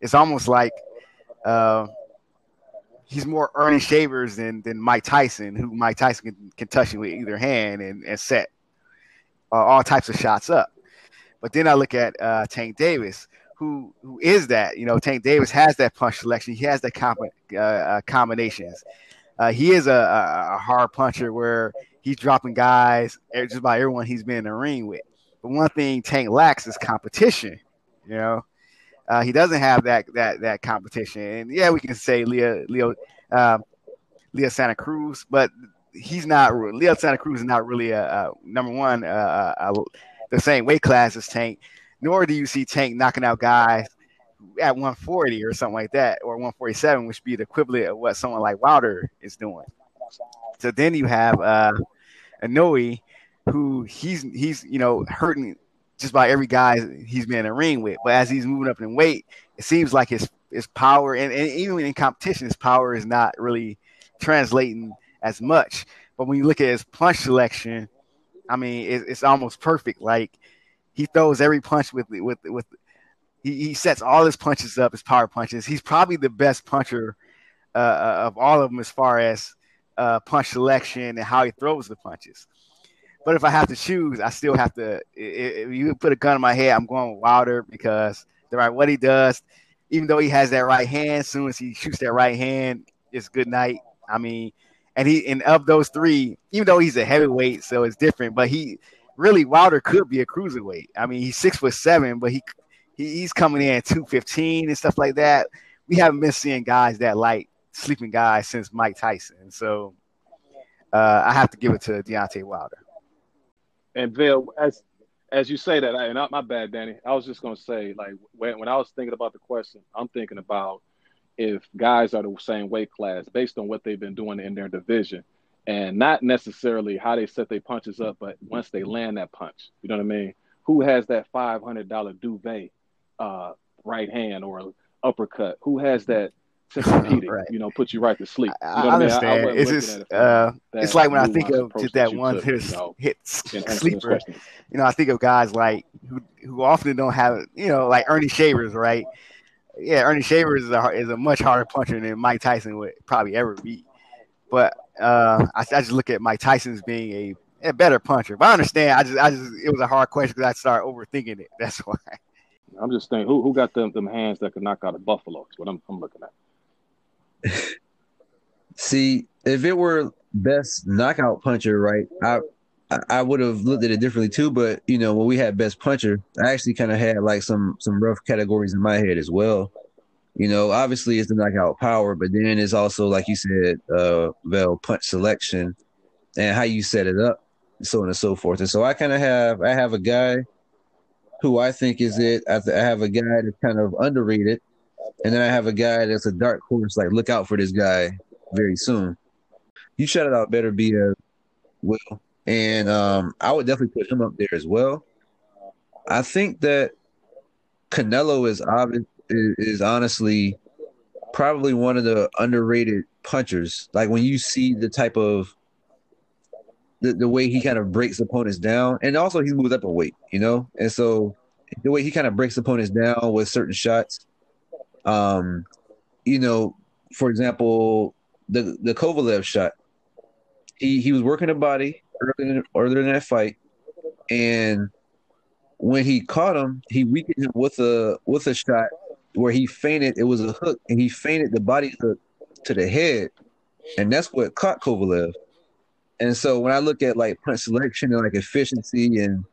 it's almost like uh, he's more Ernie Shavers than than Mike Tyson, who Mike Tyson can, can touch him with either hand and, and set uh, all types of shots up. But then I look at uh, Tank Davis, who who is that? You know, Tank Davis has that punch selection. He has that com- uh, uh, combinations. Uh, he is a, a, hard puncher where he's dropping guys just about everyone he's been in the ring with. But one thing Tank lacks is competition. You know, uh, he doesn't have that that that competition. And yeah, we can say Leo Leo um, Leo Santa Cruz, but he's not. Leo Santa Cruz is not really a, a number one uh, a, the same weight class as Tank. Nor do you see Tank knocking out guys at 140 or something like that, or 147, which be the equivalent of what someone like Wilder is doing. So then you have uh, Inoue, who he's he's you know hurting just by every guy he's been in a ring with. But as he's moving up in weight, it seems like his his power and, and even in competition, his power is not really translating as much. But when you look at his punch selection, I mean, it, it's almost perfect. Like he throws every punch with with with. He, he sets all his punches up, his power punches. He's probably the best puncher uh, uh of all of them as far as uh, punch selection and how he throws the punches. But if I have to choose, I still have to. If you put a gun in my head, I'm going with Wilder because the right what he does, even though he has that right hand, soon as he shoots that right hand, it's good night. I mean, and he and of those three, even though he's a heavyweight, so it's different. But he really Wilder could be a cruiserweight. I mean, he's six foot seven, but he, he he's coming in at two fifteen and stuff like that. We haven't been seeing guys that light sleeping guys since Mike Tyson. So uh, I have to give it to Deontay Wilder. And Bill, as as you say that, and not my bad, Danny. I was just gonna say, like when when I was thinking about the question, I'm thinking about if guys are the same weight class based on what they've been doing in their division, and not necessarily how they set their punches up, but once they land that punch, you know what I mean? Who has that five hundred dollar duvet uh, right hand or uppercut? Who has that (laughs) Tempur-Pedic, right. you know, put you right to sleep. You know I understand. I mean? I, it's just, uh, it's like when I think of just that one hit, you know, hit sleeper. You know, I think of guys like who who often don't have, you know, like Ernie Shavers, right? Yeah, Ernie Shavers is a is a much harder puncher than Mike Tyson would probably ever be. But uh, I, I just look at Mike Tyson as being a, a better puncher. But I understand. I just I just it was a hard question because I started overthinking it. (laughs) That's why. I'm just thinking, who who got them them hands that could knock out a buffalo? That's what I'm I'm looking at. (laughs) See, if it were best knockout puncher, right, I I would have looked at it differently too. But you know, when we had best puncher, I actually kind of had like some some rough categories in my head as well. You know, obviously it's the knockout power, but then it's also like you said, uh, well, punch selection and how you set it up, so on and so forth. And so I kind of have I have a guy who I think is it. I, I have a guy that's kind of underrated, and then I have a guy that's a dark horse. Like, look out for this guy very soon. You shout it out better be a Will, and um, I would definitely put him up there as well. I think that Canelo is obvious is, is honestly probably one of the underrated punchers. Like when you see the type of the, the way he kind of breaks opponents down, and also he moves up a weight, you know, and so the way he kind of breaks opponents down with certain shots, um, you know, for example, the the Kovalev shot. He he was working a body earlier in, earlier in that fight, and when he caught him, he weakened him with a with a shot where he feinted. It was a hook, and he feinted the body hook to the head, and that's what caught Kovalev. And so when I look at like punch selection and like efficiency and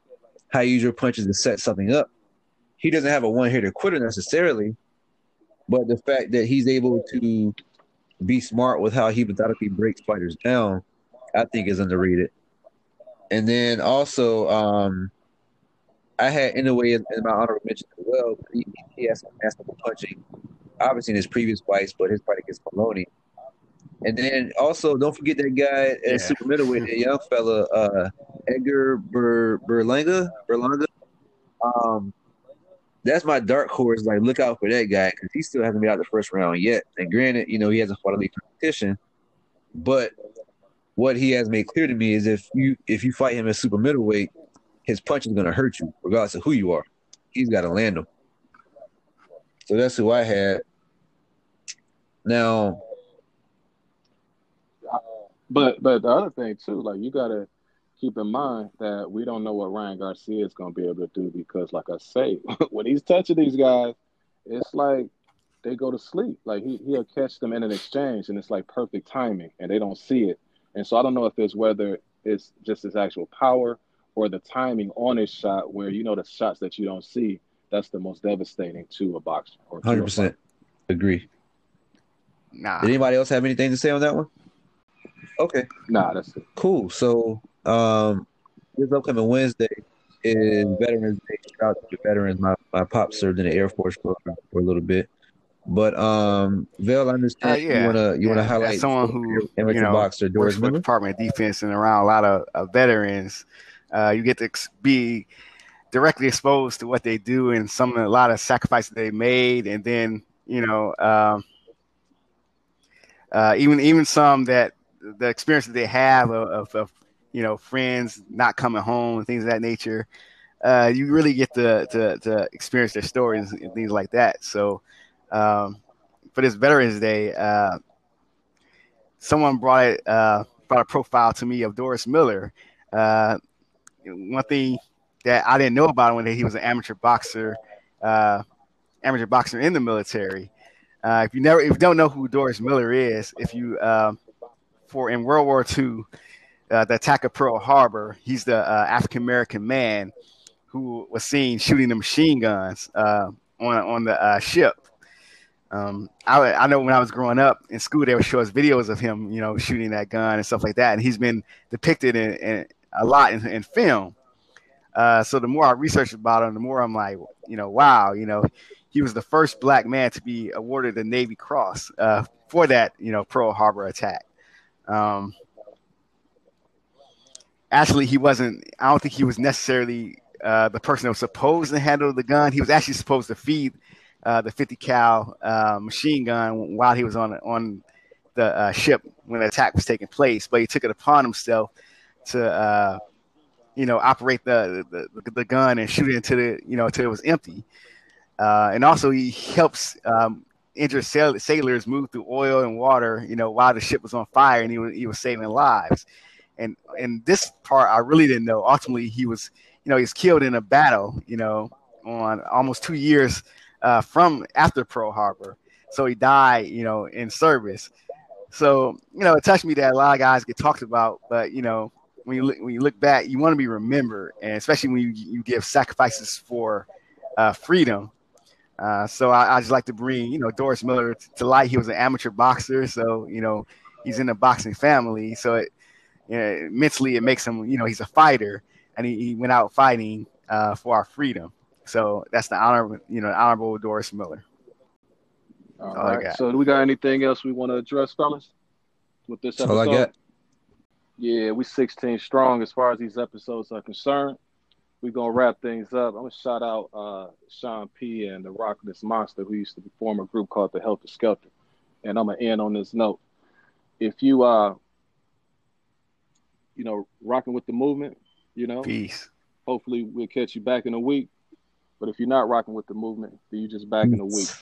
how you use your punches to set something up, he doesn't have a one hitter quitter necessarily, but the fact that he's able to be smart with how he methodically breaks fighters down, I think is underrated. And then also, um, I had in, in my honorable mention as well. He, he has some masterful punching, obviously in his previous fights, but his fight against Moloney. And then also, don't forget that guy at Yeah. super middleweight, that young fella, uh, Edgar Ber, Berlanga. Berlanga. Um, that's my dark horse. Like, look out for that guy because he still hasn't been out the first round yet. And granted, you know, he hasn't fought elite competition, but what he has made clear to me is if you if you fight him at super middleweight, his punch is going to hurt you, regardless of who you are. He's got to land them. So that's who I had. Now, But but the other thing too, like you gotta keep in mind that we don't know what Ryan Garcia is gonna be able to do because, like I say, (laughs) when he's touching these guys, it's like they go to sleep. Like he he'll catch them in an exchange, and it's like perfect timing, and they don't see it. And so I don't know if it's whether it's just his actual power or the timing on his shot, where you know the shots that you don't see, that's the most devastating to a boxer. Or to a hundred percent agree. Nah. Did anybody else have anything to say on that one? Okay, fighter. Nah, that's it. cool. So, um, this upcoming Wednesday is Veterans Day. Shout out to the veterans. My my pop served in the Air Force for, for a little bit, but um, Vel, I understand Uh, yeah. you wanna you wanna highlight as someone who, amateur you know, boxer works Doris for the Miller. Department of Defense and around a lot of, of veterans, uh, you get to be directly exposed to what they do and some of a lot of sacrifices they made, and then you know, um, uh, even even some that the experience that they have of, of, of you know friends not coming home and things of that nature. Uh, you really get to, to to experience their stories and things like that. So, um, for this Veterans Day, uh, someone brought it uh, brought a profile to me of Doris Miller. Uh, one thing that I didn't know about him when he was an amateur boxer, uh, amateur boxer in the military. Uh, if you never, if you don't know who Doris Miller is, if you um, for in World War II, uh, the attack of Pearl Harbor, he's the uh, African American man who was seen shooting the machine guns uh, on on the uh, ship. Um, I, I know when I was growing up in school, they would show us videos of him, you know, shooting that gun and stuff like that. And he's been depicted in, in a lot in, in film. Uh, so the more I research about him, the more I'm like, you know, wow, you know, he was the first black man to be awarded the Navy Cross uh, for that, you know, Pearl Harbor attack. Um, actually, he wasn't. I don't think he was necessarily uh, the person that was supposed to handle the gun. He was actually supposed to feed uh, the 50 cal uh, machine gun while he was on on the uh, ship when the attack was taking place. But he took it upon himself to, uh, you know, operate the, the the gun and shoot it into the, you know, until it was empty. Uh, and also, he helps um, injured sail- sailors moved through oil and water, you know, while the ship was on fire, and he was he was saving lives. And and this part I really didn't know. Ultimately, he was, you know, he was killed in a battle, you know, on almost two years uh, from after Pearl Harbor. So he died, you know, in service. So you know, it touched me that a lot of guys get talked about, but you know, when you look, when you look back, you want to be remembered, and especially when you you give sacrifices for uh, freedom. Uh, so I, I just like to bring, you know, Doris Miller t- to light. He was an amateur boxer, so you know, he's in a boxing family. So it, you know, mentally, it makes him, you know, he's a fighter, and he, he went out fighting uh, for our freedom. So that's the honor, you know, honorable Doris Miller. All all I right. got. So do we got anything else we want to address, fellas? With this That's episode? all I got. Yeah, we 16 strong as far as these episodes are concerned. We're gonna wrap things up. I'm gonna shout out uh, Sean P and the Rockness Monsta, who used to form a group called the Heltah Skeltah. And I'm gonna end on this note. If you uh you know, rocking with the movement, you know, Peace. hopefully we'll catch you back in a week. But if you're not rocking with the movement, then you're just back in a week.